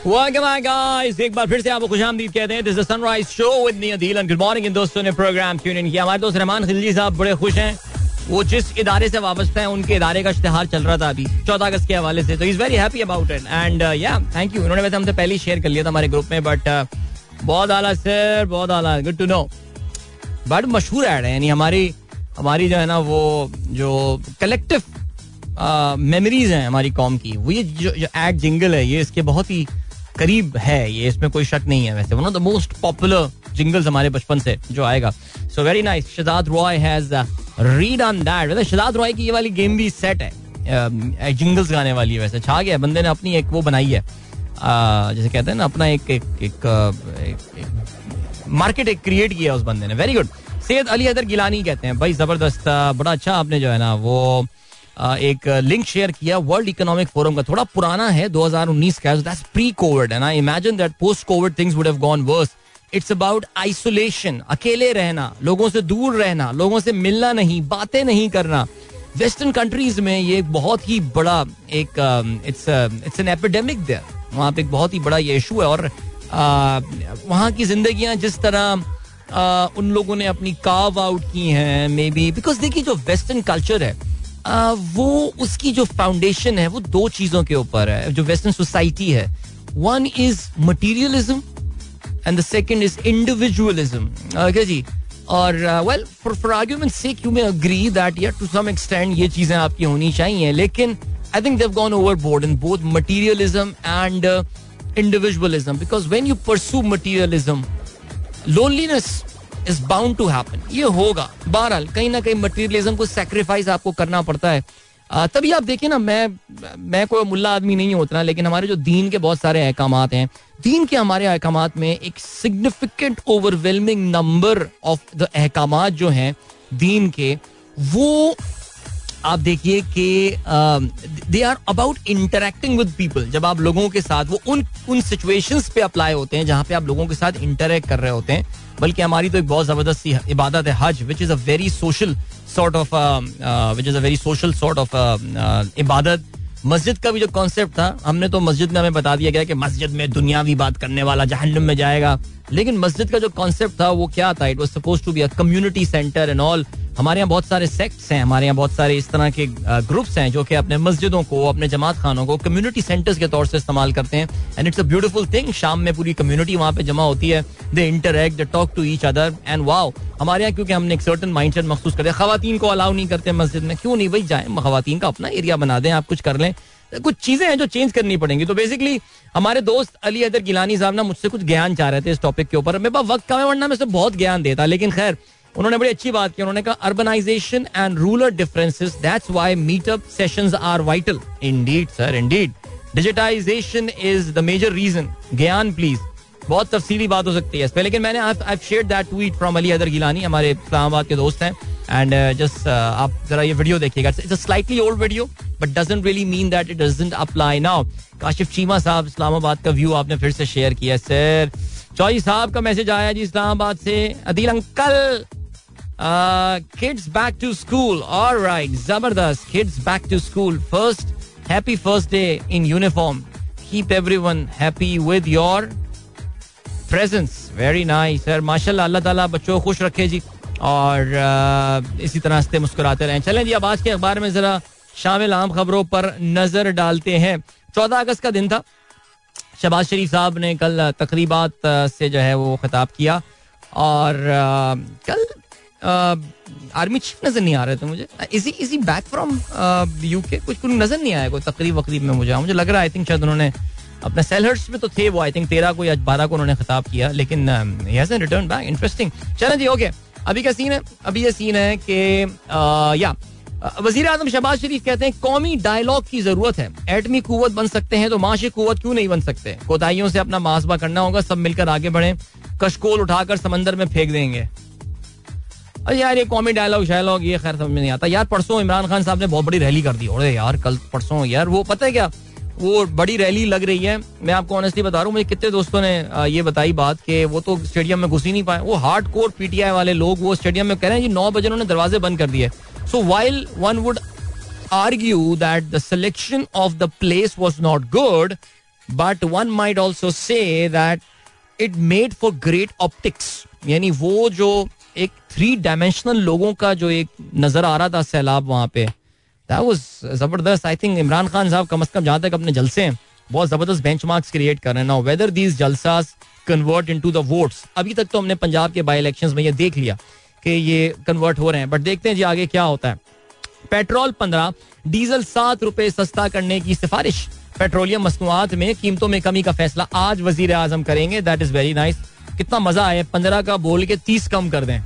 Welcome back guys. एक बार फिर से आपको खुशामदीद कहते हैं। Is Sunrise Show with Adeel and good morning इन दोस्तों ने प्रोग्राम ट्यून इन किया। हमारे दोस्त रहमान खिलजी साहब बड़े खुश हैं। वो जिस इदारे से वापस हैं उनके इदारे का इश्तेहार चल रहा था अभी चौदह अगस्त के हवाले से। तो is very happy about it and yeah thank you उन्होंने वैसे हमसे पहले ही शेयर कर लिया था हमारे ग्रुप में बट uh, बहुत आला सर बहुत आला। गुड टू नो बट मशहूर एड है यानी हमारी हमारी जो है ना वो जो कलेक्टिव मेमोरीज हैं हमारी कॉम की वो ये जो एड जिंगल है ये इसके बहुत ही करीब है ये इसमें कोई शक नहीं है वैसे। One of the most popular jingles हमारे बचपन से जो आएगा। So very nice Shahzad Roy has read on that वैसे शहजाद रॉय की ये वाली गेम भी सेट है। जिंगल्स गाने वाली है वैसे। छा गया बंदे ने अपनी एक वो बनाई है। जैसे कहते हैं ना अपना एक एक, एक, मार्केट एक क्रिएट किया उस बंदे ने। Very good Syed Ali other Gilani कहते हैं भाई ज़बरदस्त बड़ा अच्छा आपने जो है ना वो एक लिंक शेयर किया वर्ल्ड इकोनॉमिक फोरम का। थोड़ा पुराना है 2019 का that's pre COVID and I imagine that post COVID things would have gone worse it's about isolation अकेले रहना, लोगों से दूर रहना, लोगों से मिलना नहीं, बातें नहीं करना। वेस्टर्न कंट्रीज़ में ये बहुत ही बड़ा एक it's it's an epidemic there वहाँ पे एक बहुत ही बड़ा ये इशू है और वहाँ की जिंदगियाँ जिस तरह उन लोगों ने अपनी काव आउट की हैं मे बी बिकॉज़ देखिए जो वेस्टर्न कल्चर है वो उसकी जो फाउंडेशन है, वो दो चीज़ों के ऊपर है, जो वेस्टर्न सोसाइटी है। One is materialism and the second is individualism जी? और वेल फॉर आर्ग्यूमेंट से यू मे अग्री दैट यार टू सम एक्सटेंड ये चीज़ें आपकी होनी चाहिए, लेकिन I think they've gone overboard in both materialism and individualism because when you pursue materialism loneliness is bound to happen ये होगा। बहरहाल, कहीं ना कहीं मटीरियलिज्म को सेक्रीफाइस आपको करना पड़ता है। तभी आप देखिए ना, मैं मैं कोई मुल्ला आदमी नहीं होता लेकिन हमारे जो दीन के बहुत सारे अहकाम हैं, दीन के हमारे अहकाम में एक significant overwhelming number of the अहकाम जो हैं दीन के, वो आप देखिए कि they are about interacting with people जब आप लोगों के साथ वो उन उन सिचुएशंस पे अप्लाई होते हैं, जहाँ पे आप लोगों के साथ इंटरेक्ट कर रहे होते हैं बल्कि हमारी तो एक बहुत ज़बरदस्त सी इबादत है हज which is a very social sort of which is a very social sort of इबादत। मस्जिद का भी जो कॉन्सेप्ट था, हमने तो मस्जिद में हमें बता दिया गया कि मस्जिद में दुनियावी बात करने वाला जहन्नम में जाएगा। लेकिन मस्जिद का जो कॉन्सेप्ट था, वो क्या था? It was suppose to be a community centre and all हमारे यहाँ बहुत सारे सेक्ट्स हैं, हमारे यहाँ बहुत सारे इस तरह के ग्रुप्स हैं जो कि अपने मस्जिदों को, अपने जमात खानों को कम्युनिटी सेंटर्स के तौर से इस्तेमाल करते हैं। And it's a beautiful thing शाम में पूरी कम्युनिटी वहाँ पे जमा होती है। They interact they talk to each other and wow हमारे यहाँ क्योंकि हमने एक सर्टन माइंड सेट मखसूस करते हैं खातन को अलाउ नहीं करते मस्जिद में। क्यों नहीं भाई? जाए खातन का अपना एरिया बना दें, आप कुछ कर लें। कुछ चीज़ें हैं जो चेंज करनी पड़ेंगी। तो बेसिकली हमारे दोस्त अली अदर गिलानी साहब ना मुझसे कुछ ज्ञान चाह रहे थे इस टॉपिक के ऊपर। मेरे पास वक्त कम है, वरना मैं बहुत ज्ञान देता, लेकिन खैर, उन्होंने बड़ी अच्छी बात की। उन्होंने कहा urbanisation and rural differences that's why meetup sessions are vital indeed sir indeed digitisation is the major reason ज्ञान प्लीज़ बहुत तफसीली बात हो सकती है इस पर लेकिन मैंने tweet from Ali other Gilani हमारे इस्लामाबाद के दोस्त हैं। एंड जस्ट uh, uh, आप जरा ये वीडियो देखिएगा। It's slightly old video but doesn't really mean that it doesn't apply now Kashif Cheema साहब इस्लामाबाद का व्यू आपने फिर से शेयर किया सर चौई साहब का मैसेज आया जी इस्लामाबाद से। Adeel uncle kids back to school alright ज़बरदस्त kids back to school first happy first day in uniform keep everyone happy with your presence very nice sir माशाल्लाह, अल्लाह ताला बच्चों खुश रखे जी। और इसी तरह से मुस्कुराते रहें। चलें जी, अब आज के अखबार में जरा शामिल आम खबरों पर नज़र डालते हैं। चौदह अगस्त का दिन था। शबाज शरीफ साहब ने कल तकरीबात से जो है वो खिताब किया। और कल आर्मी चीफ नज़र नहीं आ रहे थे मुझे। इसी इसी बैक फ्रॉम यूके कुछ कुछ नज़र नहीं आया, कोई तकरीब वकरीब में मुझे। मुझे लग रहा है आई थिंक शायद उन्होंने अपने सेलहर्स में तो थे वो आई थिंक तेरह को या बारह को उन्होंने खिताब किया, लेकिन रिटर्न बैक इंटरेस्टिंग चलें जी ओके अभी क्या सीन है? अभी ये सीन है कि या वज़ीर आज़म शहबाज शरीफ कहते हैं, कौमी डायलॉग की ज़रूरत है। एटमी कुत बन सकते हैं तो माशी कुत क्यों नहीं बन सकते? कोताहियों से अपना मुहासबा करना होगा, सब मिलकर आगे बढ़े। कशकोल उठाकर समंदर में फेंक देंगे। अरे यार, ये कॉमी डायलॉग शायलॉग ये खैर समझ में नहीं आता। यार, परसों इमरान खान साहब ने बहुत बड़ी रैली कर दी। अरे यार, कल परसों, यार, वो पता है क्या? वो बड़ी रैली लग रही है। मैं आपको ऑनेस्टली बता रहा हूँ, मुझे कितने दोस्तों ने ये बताई बात कि वो तो स्टेडियम में घुस ही नहीं पाए। वो हार्ड कोर पीटीआई वाले लोग, वो स्टेडियम में कह रहे हैं जी, नौ बजे उन्होंने दरवाजे बंद कर दिए। So while one would argue that the selection of the place was not good but one might also say that it made for great optics यानी वो जो एक थ्री डायमेंशनल लोगों का जो एक नज़र आ रहा था सैलाब वहाँ पे ज़बरदस्त आई थिंक इमरान खान साहब कम अज कम जहाँ तक अपने जलसे हैं बहुत ज़बरदस्त बेंच मार्क्स क्रिएट कर रहे हैं नाउ वेदर दीज जलसास कन्वर्ट इनटू द वोट्स अभी तक तो हमने पंजाब के बाई इलेक्शंस में ये देख लिया कि ये कन्वर्ट हो रहे हैं बट देखते हैं जी आगे क्या होता है पेट्रोल पंद्रह डीजल सात रुपए सस्ता करने की सिफारिश। पेट्रोलियम मसनुआत में कीमतों में कमी का फैसला आज वज़ीर आज़म करेंगे। दैट इज़ वेरी नाइस कितना मज़ा आया। पंद्रह का बोल के तीस कम कर दें।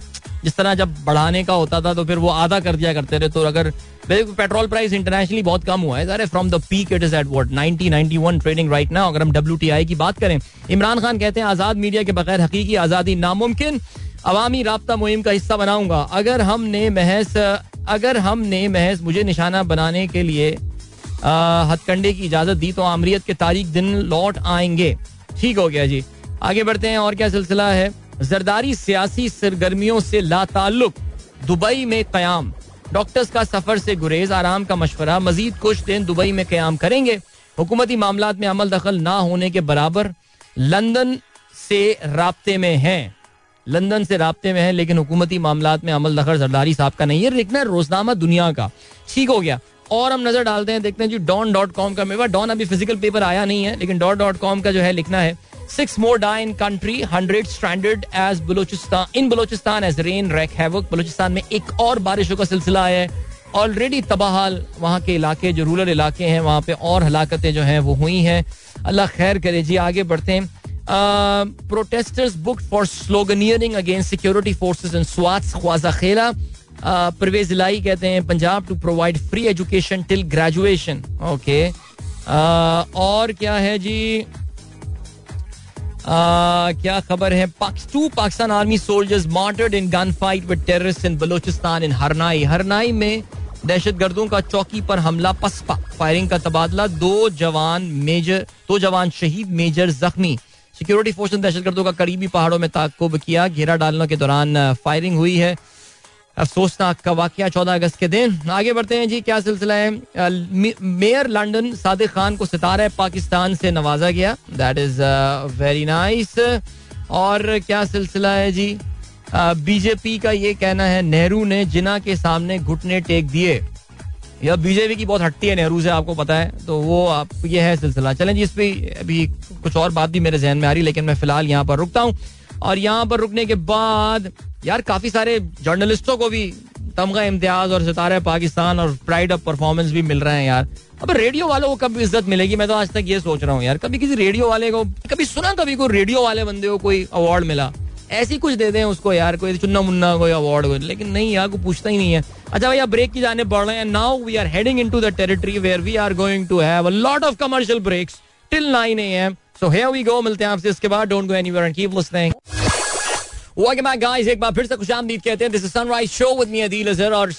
जिस तरह जब बढ़ाने का होता था तो फिर वो आधा कर दिया करते थे। तो अगर पेट्रोल प्राइस इंटरनेशनली बहुत कम हुआ है। From the peak it is at ninety one trading right now अगर हम डब्ल्यू टी आई की बात करें। इमरान खान कहते हैं, आज़ाद मीडिया के बगैर हकीकी आज़ादी नामुमकिन। अवामी रबता मुहिम का हिस्सा बनाऊँगा। अगर हमने महज, अगर हमने महज मुझे निशाना बनाने के लिए हथकंडे की इजाज़त दी तो आमरीत के तारीख दिन लौट आएँगे। ठीक हो गया जी। आगे बढ़ते हैं, और क्या सिलसिला है? जरदारी सियासी सरगर्मियों से लाताल्लुक। दुबई में क्याम। डॉक्टर्स का सफ़र से गुरेज, आराम का मशवरा, मजीद कुछ दिन दुबई में क्याम करेंगे। हुकूमती मामला में अमल दखल ना होने के बराबर लंदन से रबते में हैं। लंदन से रबते में है, लेकिन हुकूमती मामला में अमल दखल जरदारी साहब का नहीं है। लिखना रोजनामा दुनिया का। ठीक हो गया। और हम नज़र डालते हैं, देखते हैं जी डॉन डॉट कॉम का मेरे डॉन अभी फ़िज़िकल पेपर आया नहीं है, लेकिन डॉट डॉट कॉम का जो है लिखना है six more die in country hundred standard as Balochistan in Balochistan as rain wreak havoc Balochistan में एक और बारिशों का सिलसिला आया है। ऑलरेडी तबाहाल, वहाँ के इलाके, जो रूरल इलाके हैं, वहाँ पे और हलाकतें जो हैं, वो हुई हैं। अल्लाह खैर करे जी, आगे बढ़ते हैं। Protesters book for sloganeering against security forces in Swat Khwazakhela Pervez Elahi कहते हैं Punjab to provide free education till graduation okay और क्या है जी? आ, क्या खबर है? Two Pakistan army soldiers martyred in gun fight with terrorist in Balochistan in Harnai. Harnai में दहशत गर्दों का चौकी पर हमला पसपा। फायरिंग का तबादला दो जवान मेजर दो जवान शहीद मेजर जख्मी। सिक्योरिटी फोर्स ने दहशत गर्दों का करीबी पहाड़ों में ताकुब किया। घेरा डालने के दौरान फायरिंग हुई है। अफसोसनाक का वाक्य चौदह अगस्त के दिन। आगे बढ़ते हैं जी, क्या सिलसिला है? मेयर लंदन सादिक खान को सितारा पाकिस्तान से नवाजा गया। दैट इज़ वेरी नाइस और क्या सिलसिला है जी? बीजेपी का ये कहना है, नेहरू ने जिना के सामने घुटने टेक दिए। यह बीजेपी की बहुत हटती है, नेहरू से आपको पता है। तो वो आप, ये है सिलसिला। चलें जी, इस पर अभी कुछ और बात भी मेरे जहन में आ रही, लेकिन मैं फ़िलहाल यहाँ पर रुकता हूँ। और यहाँ पर रुकने के बाद यार, काफ़ी सारे जर्नलिस्टों को भी तमगा इम्तियाज़ और सितारे पाकिस्तान और प्राइड ऑफ़ परफॉर्मेंस भी मिल रहे हैं यार। अब रेडियो वालों को कब इज़्ज़त मिलेगी? मैं तो आज तक ये सोच रहा हूँ यार, कभी किसी रेडियो वाले को, कभी सुना कभी कोई रेडियो वाले बंदे को कोई अवार्ड मिला? ऐसी कुछ दे दें उसको यार, कोई चुन्ना मुन्ना कोई अवार्ड हो लेकिन नहीं यार को पूछता ही नहीं है। अच्छा भैया ब्रेक की जाने बढ़ रहे हैं। Now we are heading into the territory where we are going to have lot of commercial breaks till 9 AM so here we go मिलते हैं आपसे इसके बाद। Don't go and keep listening welcome back guys एक बार फिर से खुशामदीद कहते हैं this is Sunrise Show with me Adeel Azhar और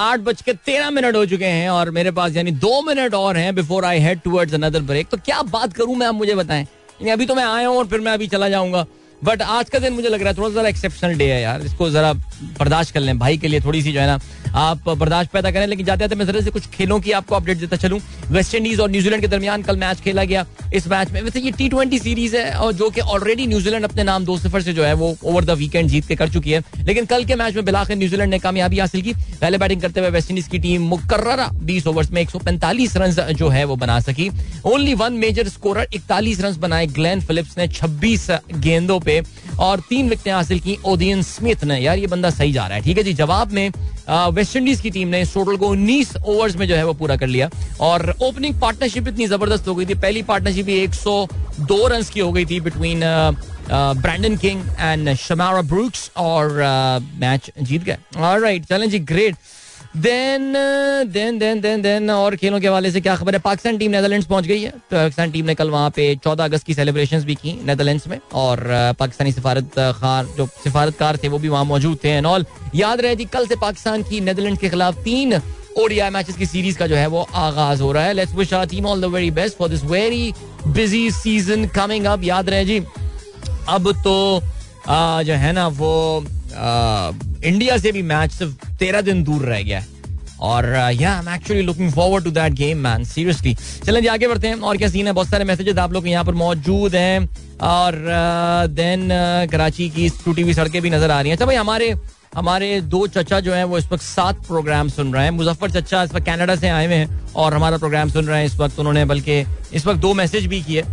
आठ बज के तेरह मिनट हो चुके हैं, और मेरे पास यानी दो मिनट और हैं before I head towards another break तो क्या बात करूँ मैं, आप मुझे बताएँ? अभी तो मैं आया हूँ और फिर मैं अभी चला जाऊँगा। बट आज का दिन मुझे लग रहा है थोड़ा सा एक्सेप्शनल डे है यार। इसको जरा बर्दाश्त कर लें भाई के लिए थोड़ी सी जो है ना। आप बर्दाश्त पैदा करें, लेकिन जाते जाते मैं जरा से कुछ खेलों की आपको अपडेट देता चलूँ। वेस्ट इंडीज और न्यूजीलैंड के दरमियान कल मैच खेला गया। इस मैच में वैसे ये टी ट्वेंटी सीरीज़ है, और जो कि ऑलरेडी न्यूजीलैंड अपने नाम दो सिफर से जो है वो ओवर द वीकेंड जीत के कर चुकी है। लेकिन कल के मैच में बिलाखिर न्यूजीलैंड ने कामयाबी हासिल की। पहले बैटिंग करते हुए वेस्ट इंडीज की टीम मुकर्रा बीस ओवर्स में एक सौ पैंतालीस रन जो है वो बना सकी। ओनली वन मेजर स्कोरर इकतालीस रन बनाए ग्लैन फिलिप्स ने छब्बीस गेंदों पे और तीन विकटें हासिल की ओदियन स्मिथ ने। यार, ये बंदा सही जा रहा है, ठीक है जी? जवाब में वेस्ट इंडीज की टीम ने इस टोटल को उन्नीस ओवर्स में जो है वो पूरा कर लिया। और ओपनिंग पार्टनरशिप इतनी ज़बरदस्त हो गई थी। पहली पार्टनरशिप ही 102 रन की हो गई थी between Brandon King and Shamarh Brooks और मैच जीत गए। ऑलराइट चलें जी great then then then then then और खेलों के हवाले से क्या खबर है? पाकिस्तान टीम नेदरलैंड्स पहुँच गई है। तो पाकिस्तान टीम ने कल वहाँ पे 14 अगस्त की सेलिब्रेशंस भी की नेदरलैंड्स में। और पाकिस्तानी सिफारत खार जो सिफारतकार थे वो भी वहाँ मौजूद थे एंड ऑल याद रहे जी कल से पाकिस्तान की नेदरलैंड के खिलाफ तीन ओडीआई मैचेस की सीरीज़ का जो है वो आगाज़ हो रहा है। Let's wish our team all the very best for this very busy season coming up याद रहे जी अब तो आ, जो है ना वो इंडिया से भी मैच सिर्फ़ तेरह दिन दूर रह गया है। और yeah I am actually looking forward to that game man seriously चलें आगे बढ़ते हैं। और क्या सीन है? बहुत सारे मैसेजेस आप लोग यहाँ पर मौजूद हैं। और देन कराची की टूटी हुई सड़कें भी नज़र आ रही हैं। अच्छा भाई, हमारे हमारे दो चचा जो हैं, वो इस वक्त सात प्रोग्राम सुन रहे हैं। मुजफ्फर चचा इस वक्त कनाडा से आए हुए हैं और हमारा प्रोग्राम सुन रहे हैं इस वक्त उन्होंने, बल्कि इस वक्त दो मैसेज भी किए।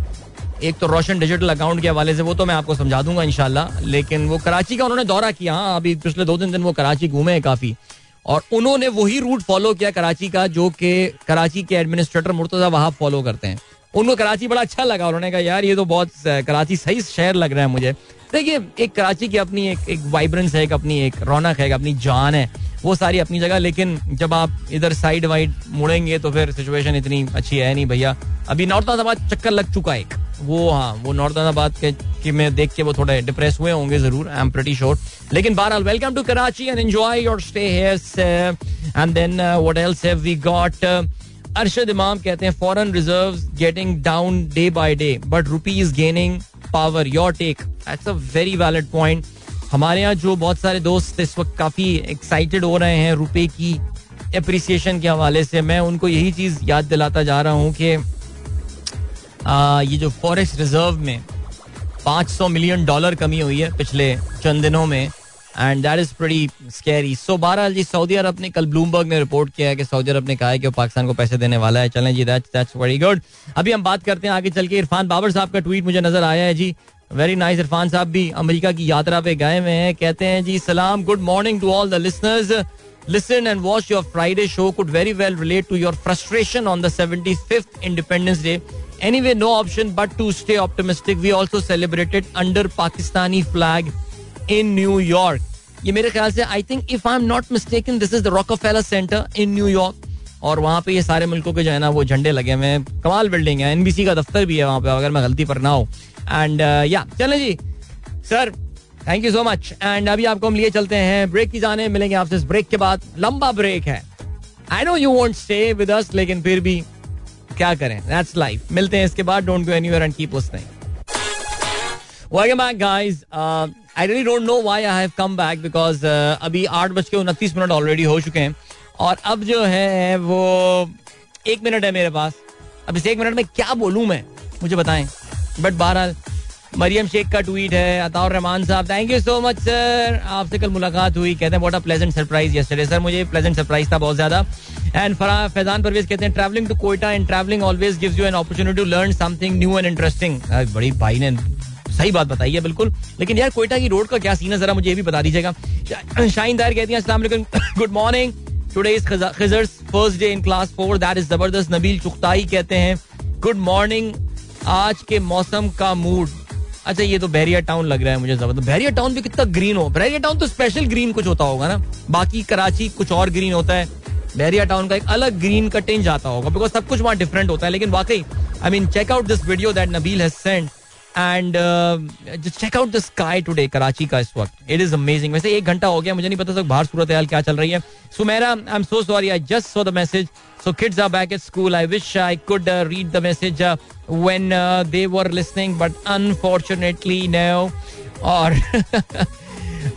एक तो रोशन डिजिटल अकाउंट के हवाले से, वो तो मैं आपको समझा दूँगा इनशाला लेकिन वो कराची का उन्होंने दौरा किया। हाँ अभी पिछले दो तीन दिन वो कराची घूमे हैं काफ़ी। और उन्होंने वही रूट फॉलो किया कराची का, जो कि कराची के एडमिनिस्ट्रेटर मुर्तजा वहाब फॉलो करते हैं। उनको कराची बड़ा अच्छा लगा, उन्होंने कहा, यार, ये तो बहुत कराची सही शहर लग रहा है मुझे। देखिए, एक कराची की अपनी एक एक वाइब्रेंस है, एक अपनी एक रौनक है अपनी जान है। वो सारी अपनी जगह, लेकिन जब आप इधर साइड वाइड मुड़ेंगे तो फिर सिचुएशन इतनी अच्छी है नहीं भैया। अभी नॉर्थ अहमदाबाद चक्कर लग चुका है एक। वो हाँ वो नॉर्थ अहमदाबाद के, कि मैं देख के वो थोड़े डिप्रेस हुए होंगे ज़रूर आई एम प्रीटी श्योर लेकिन बहरहाल welcome to Karachi and enjoy your stay here and then what else have we got Arshad Imam कहते हैं foreign reserves getting down day by day but rupee is gaining power your take that's a very valid point हमारे यहाँ जो बहुत सारे दोस्त इस वक्त काफ़ी एक्साइटेड हो रहे हैं रुपए की अप्रिसिएशन के हवाले से, मैं उनको यही चीज़ याद दिलाता जा रहा हूँ कि ये जो फॉरेस्ट रिज़र्व में 500 मिलियन डॉलर कमी हुई है पिछले चंद दिनों में and that is pretty scary so बहरहाल जी सऊदी अरब ने कल ब्लूमबर्ग ने रिपोर्ट किया है कि सऊदी अरब ने कहा है कि वो पाकिस्तान को पैसे देने वाला है। चलें जी दैट्स दैट्स वेरी गुड अभी हम बात करते हैं आगे चल के। इरफान बाबर साहब का ट्वीट मुझे नज़र आया है जी। वेरी नाइस इरफान साहब भी अमेरिका की यात्रा पे गए हुए हैं। कहते हैं, जी, सलाम good morning to all the listeners listen and watch your Friday show could very well relate to your frustration on the seventy fifth Independence Day anyway no option but to stay optimistic we also celebrated under Pakistani flag in New York ये मेरे ख्याल से I think if I am not mistake in this is the Rockefeller Center in New York और वहाँ पे ये सारे मुल्कों के जो है ना, वो झंडे लगे हुए हैं। कमाल बिल्डिंग है। एनबीसी का दफ्तर भी है वहाँ पे, अगर मैं गलती पर ना हूँ। एंड या चलें जी। Sir thank you so much and अभी आपको हम लिए चलते हैं। ब्रेक की जाने, मिलेंगे आपसे इस ब्रेक के बाद। लंबा ब्रेक है। I know you want stay with us लेकिन फिर भी क्या करें? दैट्स लाइफ मिलते हैं इसके बाद। Don't go anywhere and keep listening welcome back guys I really don't know why I have come back because अभी आठ बज के उनतीस मिनट ऑलरेडी हो चुके हैं। और अब जो है, वो एक मिनट है मेरे पास। अब इस एक मिनट में क्या बोलूँ मैं? मुझे बताएँ। बट बहरहाल, मरियम शेख का ट्वीट है, अताउर रहमान साहब thank you so much sir आपसे कल मुलाकात हुई, कहते हैं what a pleasant surprise yesterday sir मुझे प्लेजेंट सरप्राइज़ था बहुत ज़्यादा। एंड फरा, फैजान परवेज कहते हैं travelling to Quetta and travelling always gives you an opportunity to learn something new and interesting बड़ी भाई ने सही बात बताई है, बिल्कुल। लेकिन यार कोयटा की रोड का क्या सीन है, जरा मुझे ये भी बता दीजिएगा। शाइन दायर कहती हैं अस्सलाम good morning today is Khizar's first day in class four that is ज़बरदस्त नबील चुखताई कहते हैं। गुड मॉर्निंग आज के मौसम का मूड अच्छा ये तो बैरिया टाउन लग रहा है मुझे ज़बरदस्त। बैरिया टाउन भी कितना ग्रीन हो। बैरिया टाउन तो स्पेशल ग्रीन कुछ होता होगा ना। बाकी कराची कुछ और ग्रीन होता है। बैरिया टाउन का एक अलग ग्रीन का टेंज आता होगा बिकॉज़ सब कुछ वहाँ डिफरेंट होता है। लेकिन वाकई I mean check out this video that Nabeel has and check out the sky today Karachi का इस वक्त इट इज़ अमेजिंग वैसे एक घंटा हो गया, मुझे नहीं पता था बाहर सूरत हाल क्या चल रही है। Sumaira I am so sorry I just saw the message so kids are back at school I wish I could read the message when they were listening but unfortunately no और (laughs)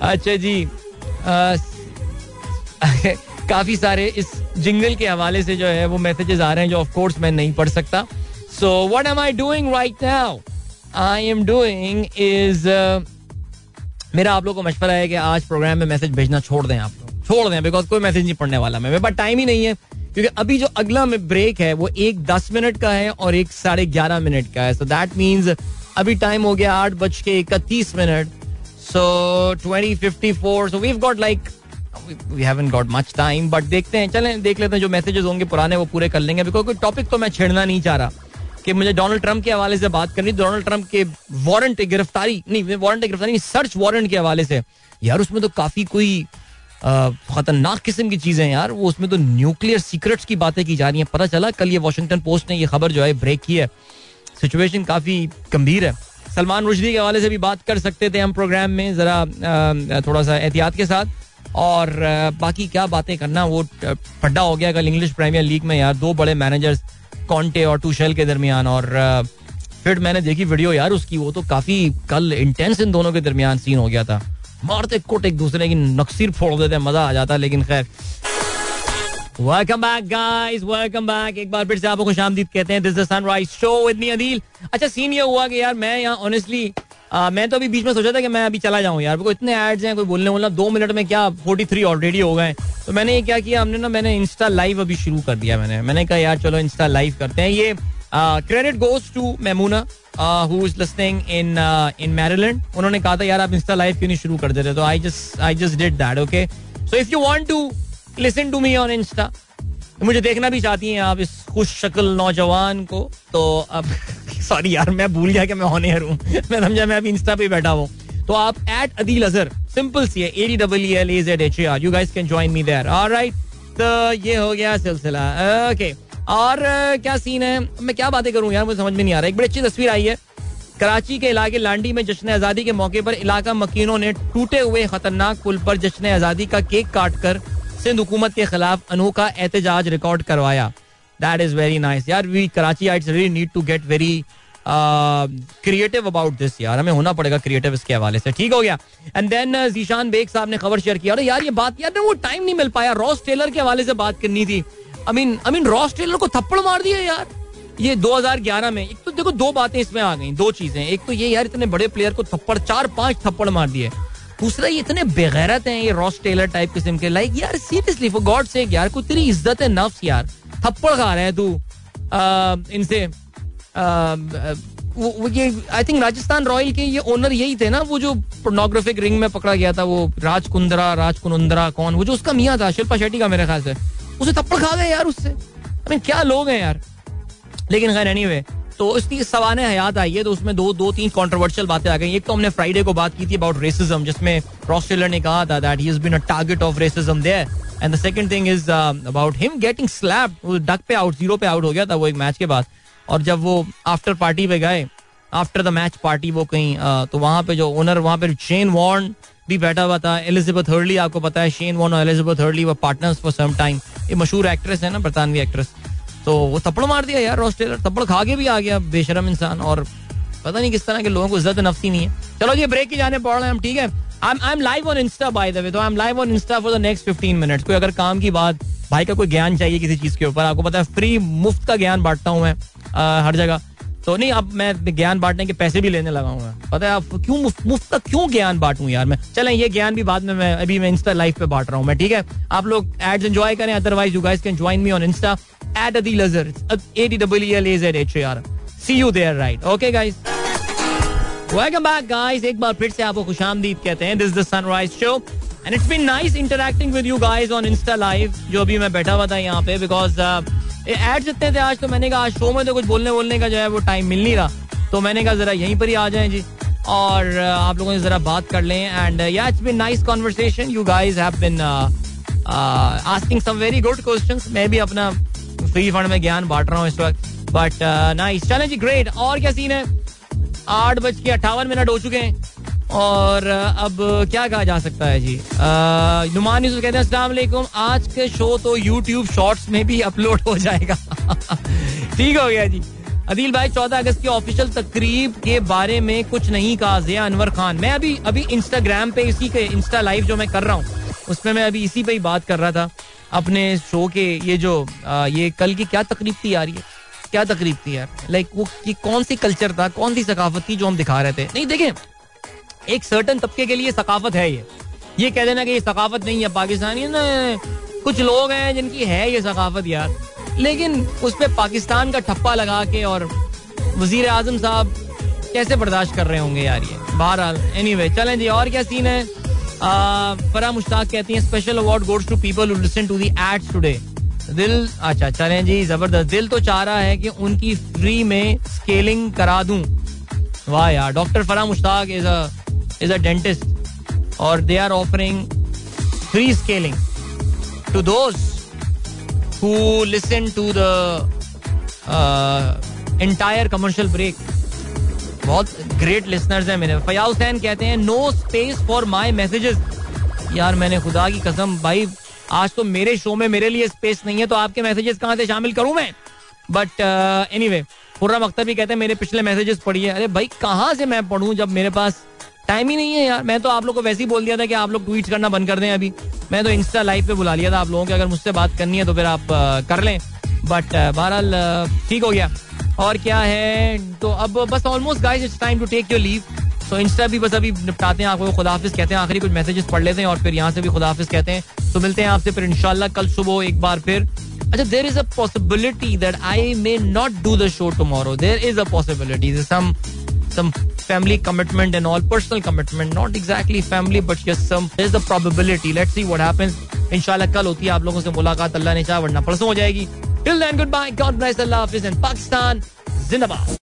अच्छा जी (laughs) काफ़ी सारे इस जिंगल के हवाले से जो है, वो मैसेजेस आ रहे हैं, जो ऑफ़ कोर्स मैं नहीं पढ़ सकता। So what am I doing right now I am doing is मेरा आप लोग को मशवरा है कि आज प्रोग्राम में मैसेज भेजना छोड़ दें आप लोग। छोड़ दें बिकॉज़ कोई मैसेज नहीं पढ़ने वाला मैं। बट टाइम ही नहीं है, क्योंकि अभी जो अगला ब्रेक है, वो एक दस मिनट का है और एक साढ़े ग्यारह मिनट का है। सो दैट मीन्स अभी टाइम हो गया आठ बज के इकतीस minute so twenty fifty four so we've got like we haven't got much time but देखते हैं, चलें, देख लेते हैं जो मैसेजेस होंगे पुराने, वो पूरे कर लेंगे। बिकॉज़ कोई टॉपिक तो मैं छेड़ना नहीं चाह रहा। कि मुझे डोनाल्ड ट्रंप के हवाले से बात करनी डोनाल्ड ट्रंप के वारंट गिरफ्तारी, नहीं वारंट गिरफ्तारी सर्च वारंट के हवाले से। यार, उसमें तो काफ़ी कोई खतरनाक किस्म की चीज़ें यार, वो उसमें तो न्यूक्लियर सीक्रेट्स की बातें की जा रही हैं। पता चला, कल ये वॉशिंगटन पोस्ट ने ये खबर जो है ब्रेक की है। सिचुएशन काफ़ी गंभीर है। सलमान रुशदी के हवाले से भी बात कर सकते थे हम प्रोग्राम में, जरा थोड़ा सा एहतियात के साथ। और बाकी क्या बातें करना, वो फड्डा हो गया कल इंग्लिश प्रीमियर लीग में यार, दो बड़े मैनेजर्स कॉन्टे और टूशेल के दरमियान और फिर मैंने देखी वीडियो यार उसकी, वो तो काफ़ी कल इंटेंस इन दोनों के दरमियान सीन हो गया था। मारते कोट एक दूसरे की नक्सीर फोड़ देते, मज़ा आ जाता, लेकिन खैर welcome back guys welcome back एक बार फिर से आपको खुशामदीद कहते हैं. This the Sunrise Show with me अच्छा सीन ये हुआ कि यार मैं यहाँ ऑनेस्टली मैं तो अभी बीच में सोचा था कि मैं अभी चला जाऊँ यार। इतने एड्स हैं, कोई बोलने दो मिनट में क्या फोर्टी थ्री ऑलरेडी हो गए तो मैंने ये क्या किया? हमने ना, मैंने इंस्टा लाइव अभी शुरू कर दिया मैंने। मैंने कहा, यार चलो इंस्टा लाइव करते हैं। ये credit goes to Memoona who is listening in in Maryland उन्होंने कहा था, यार आप इंस्टा लाइव क्यों नहीं शुरू कर देते तो I just I just did that okay so if you want to listen to me on Insta मुझे देखना भी चाहती हैं आप इस खुश शक्ल नौजवान को। तो अब (laughs) सॉरी यार, मैं भूल गया कि मैं ऑन एयर हूँ। (laughs) मैं समझा, मैं अभी इंस्टा पे बैठा हूँ। तो आप एट अदील अजहर सिंपल सी है A D W L A H R you guys can join me there alright तो ये हो गया सिलसिला। ओके और क्या सीन है? मैं क्या बातें करूँ यार, मुझे समझ में नहीं आ रहा। एक बड़ी अच्छी तस्वीर आई है। कराची के इलाके लांडी में जश्न आज़ादी के मौके पर इलाका मकीनों ने टूटे हुए खतरनाक पुल पर जश्न आज़ादी का केक काट कर सिंध हुकूमत के खिलाफ अनोखा एहतजाज रिकॉर्ड करवाया। दैट इज़ वेरी नाइस यार we Karachi it's really need to get very creative about this यार। हमें होना पड़ेगा क्रिएटिव इसके हवाले से। ठीक हो गया। एंड देन जीशान बेग साहब ने खबर शेयर किया अरे यार, ये बात, यार वो टाइम नहीं मिल पाया। रॉस टेलर के हवाले से बात करनी थी। I mean I mean Ross Taylor को थप्पड़ मार दिया यार। ये 2011 में एक तो देखो दो बातें इसमें आ गई, दो चीज़ें। एक तो ये यार, इतने बड़े प्लेयर को थप्पड़ चार पाँच थप्पड़ मार दिए। दूसरा ये इतने बेगैरत हैं, ये रॉस टेलर टाइप किस्म के. लाइक यार सीरियसली फॉर गॉड से यार कोई तेरी इज़्ज़त है नफ्स यार। थप्पड़ खा रहे हैं तू। इनसे ये आई थिंक राजस्थान रॉयल के ये ओनर यही थे ना, वो जो पोर्नोग्राफिक रिंग में पकड़ा गया था, वो राज कुंद्रा राज कुनुंद्रा कौन, वो जो उसका मियाँ था, शिल्पा शेट्टी का मेरे ख्याल से। उसे थप्पड़ खा गए यार उससे। आई मीन क्या लोग हैं यार। लेकिन खैर एनीवे तो इसकी सवान हयात आई है तो उसमें दो दो तीन कॉन्ट्रोवर्शियल बातें आ गई। एक तो हमने फ्राइडे को बात की थी अबाउट रेसिज्म जिसमें रॉस ने कहा था that he been a target of racism there and the second thing is about him getting slap duck पे आउट ज़ीरो पे आउट हो गया था वो एक मैच के बाद। और जब वो आफ्टर पार्टी पे गए आफ्टर द मैच पार्टी वो कहीं uh, तो वहाँ पे जो ओनर वहाँ पे शेन वॉर्न भी बैठा हुआ था। एलिजाबेथ हर्ली आपको पता है शेन वॉर्न और एलिजाबेथ हर्ली वो पार्टनर्स फॉर सम टाइम ये मशहूर एक्ट्रेस है ना बरतानवी एक्ट्रेस तो वो थप्पड़ मार दिया यार रॉस टेलर थप्पड़ खा के भी आ गया बेशरम इंसान और पता नहीं किस तरह के लोगों को इज़्ज़त नफसी नहीं है। चलो ये ब्रेक की जाने पड़ रहे हैं हम ठीक है? I am live on Insta by the way तो I am live on Insta for the next 15 minutes कोई अगर काम की बात भाई का कोई ज्ञान चाहिए किसी चीज़ के ऊपर आपको पता है फ्री मुफ़्त का ज्ञान बांटता हूँ मैं आ, हर जगह। तो नहीं, अब मैं ज्ञान बांटने के पैसे भी लेने लगा हूँ पता है आप क्यों मुफ़्त का क्यों ज्ञान बांटू यार मैं? चलें, ये ज्ञान भी बाद में मैं, अभी मैं इंस्टा लाइव पे बांट रहा हूँ मैं, ठीक है? आप लोग एड्स एंजॉय करें otherwise you guys can join me on Insta at Adeel Azhar A D W L A Z H R C U there right okay guys welcome back guys एक बार फिर से आपको खुशामदीद कहते हैं. This the sunrise show and it's been nice interacting with you guys on Insta live जो अभी मैं बैठा हुआ था यहाँ पे बिकॉज़ एड जितने थे आज तो मैंने कहा, आज शो में तो कुछ बोलने बोलने का जो है वो टाइम मिल नहीं रहा। तो मैंने कहा, जरा यहीं पर ही आ जाए जी। और आप लोगों से जरा बात कर लें एंड या it's been nice conversation you guys have been asking some very good questions मैं भी अपना फ्री फंड में ज्ञान बांट रहा हूँ इस वक्त। बट नाइस चलें जी ग्रेट और क्या सीन है? आठ बज के अट्ठावन मिनट हो चुके हैं। और अब क्या कहा जा सकता है जी? नुमान यूसुफ कहते हैं अस्सलाम आज के शो तो यूट्यूब शॉर्ट्स में भी अपलोड हो जाएगा। (laughs) ठीक हो गया जी। अदील भाई चौदह अगस्त की ऑफिशियल तकरीब के बारे में कुछ नहीं कहा जिया अनवर खान। मैं अभी अभी इंस्टाग्राम पे इसी के इंस्टा लाइव जो मैं कर रहा हूँ उसमें मैं अभी इसी पे ही बात कर रहा था अपने शो के ये जो आ, ये कल की क्या तकरीब थी यार ये? क्या तकरीब थी यार? लाइक वो कि कौन सी कल्चर था कौन सी सकाफत थी जो हम दिखा रहे थे? नहीं देखें एक सर्टन तबके के लिए सकाफत है ये। ये कह देना कि ये सकाफत नहीं है, पाकिस्तानी ना। कुछ लोग हैं जिनकी है ये सकाफत यार। लेकिन उस पर पाकिस्तान का ठप्पा लगा के और वज़ीर आज़म साहब कैसे बर्दाश्त कर रहे होंगे यार ये? बहरहाल एनी वे चलें जी, और क्या सीन है? फरा मुश्ताक कहती हैं special award goes to people listen to the ads today दिल अच्छा चलें जी, ज़बरदस्त। दिल तो चाह रहा है कि उनकी फ्री में स्केलिंग करा दूँ। वाह यार doctor Farah Mushtaq is a a dentist or they are offering free scaling to those who listen to the uh, entire commercial break. बहुत ग्रेट लिसनर्स हैं मेरे। फयाज हुसैन कहते हैं no space for my messages यार मैंने खुदा की कसम भाई आज तो मेरे शो में मेरे लिए स्पेस नहीं है तो आपके मैसेजेस कहाँ से शामिल करूँ मैं? But anyway Khurram Akhtar भी कहते हैं मेरे पिछले मैसेजेस पढ़िए। अरे भाई कहाँ से मैं पढ़ूं जब मेरे पास टाइम ही नहीं है यार। मैं तो आप लोग को वैसे ही बोल दिया था कि आप लोग ट्वीट करना बंद कर दें अभी। मैं तो इंस्टा लाइव पे बुला लिया था आप लोगों के। अगर मुझसे बात करनी है तो फिर आप कर लें। बट बहरहाल ठीक हो गया। और क्या है तो अब बस almost guys it's time to take your leave so Insta भी बस अभी निपटाते हैं आपको खुदाफिज कहते हैं। आखिरी कुछ मैसेजेस पढ़ लेते हैं और फिर यहाँ से भी खुदाफिज कहते हैं। तो मिलते हैं आपसे फिर इनशाला कल सुबह एक बार फिर। अच्छा there is a possibility that I may not do the show tomorrow there is a possibility some some family commitment and all personal commitment not exactly family but just some there's a probability let's see what happens inshallah कल होती है आप लोगों से मुलाकात अल्लाह ने चाह वरना परसों हो जाएगी till then goodbye god bless allah hafiz and pakistan जिंदाबाद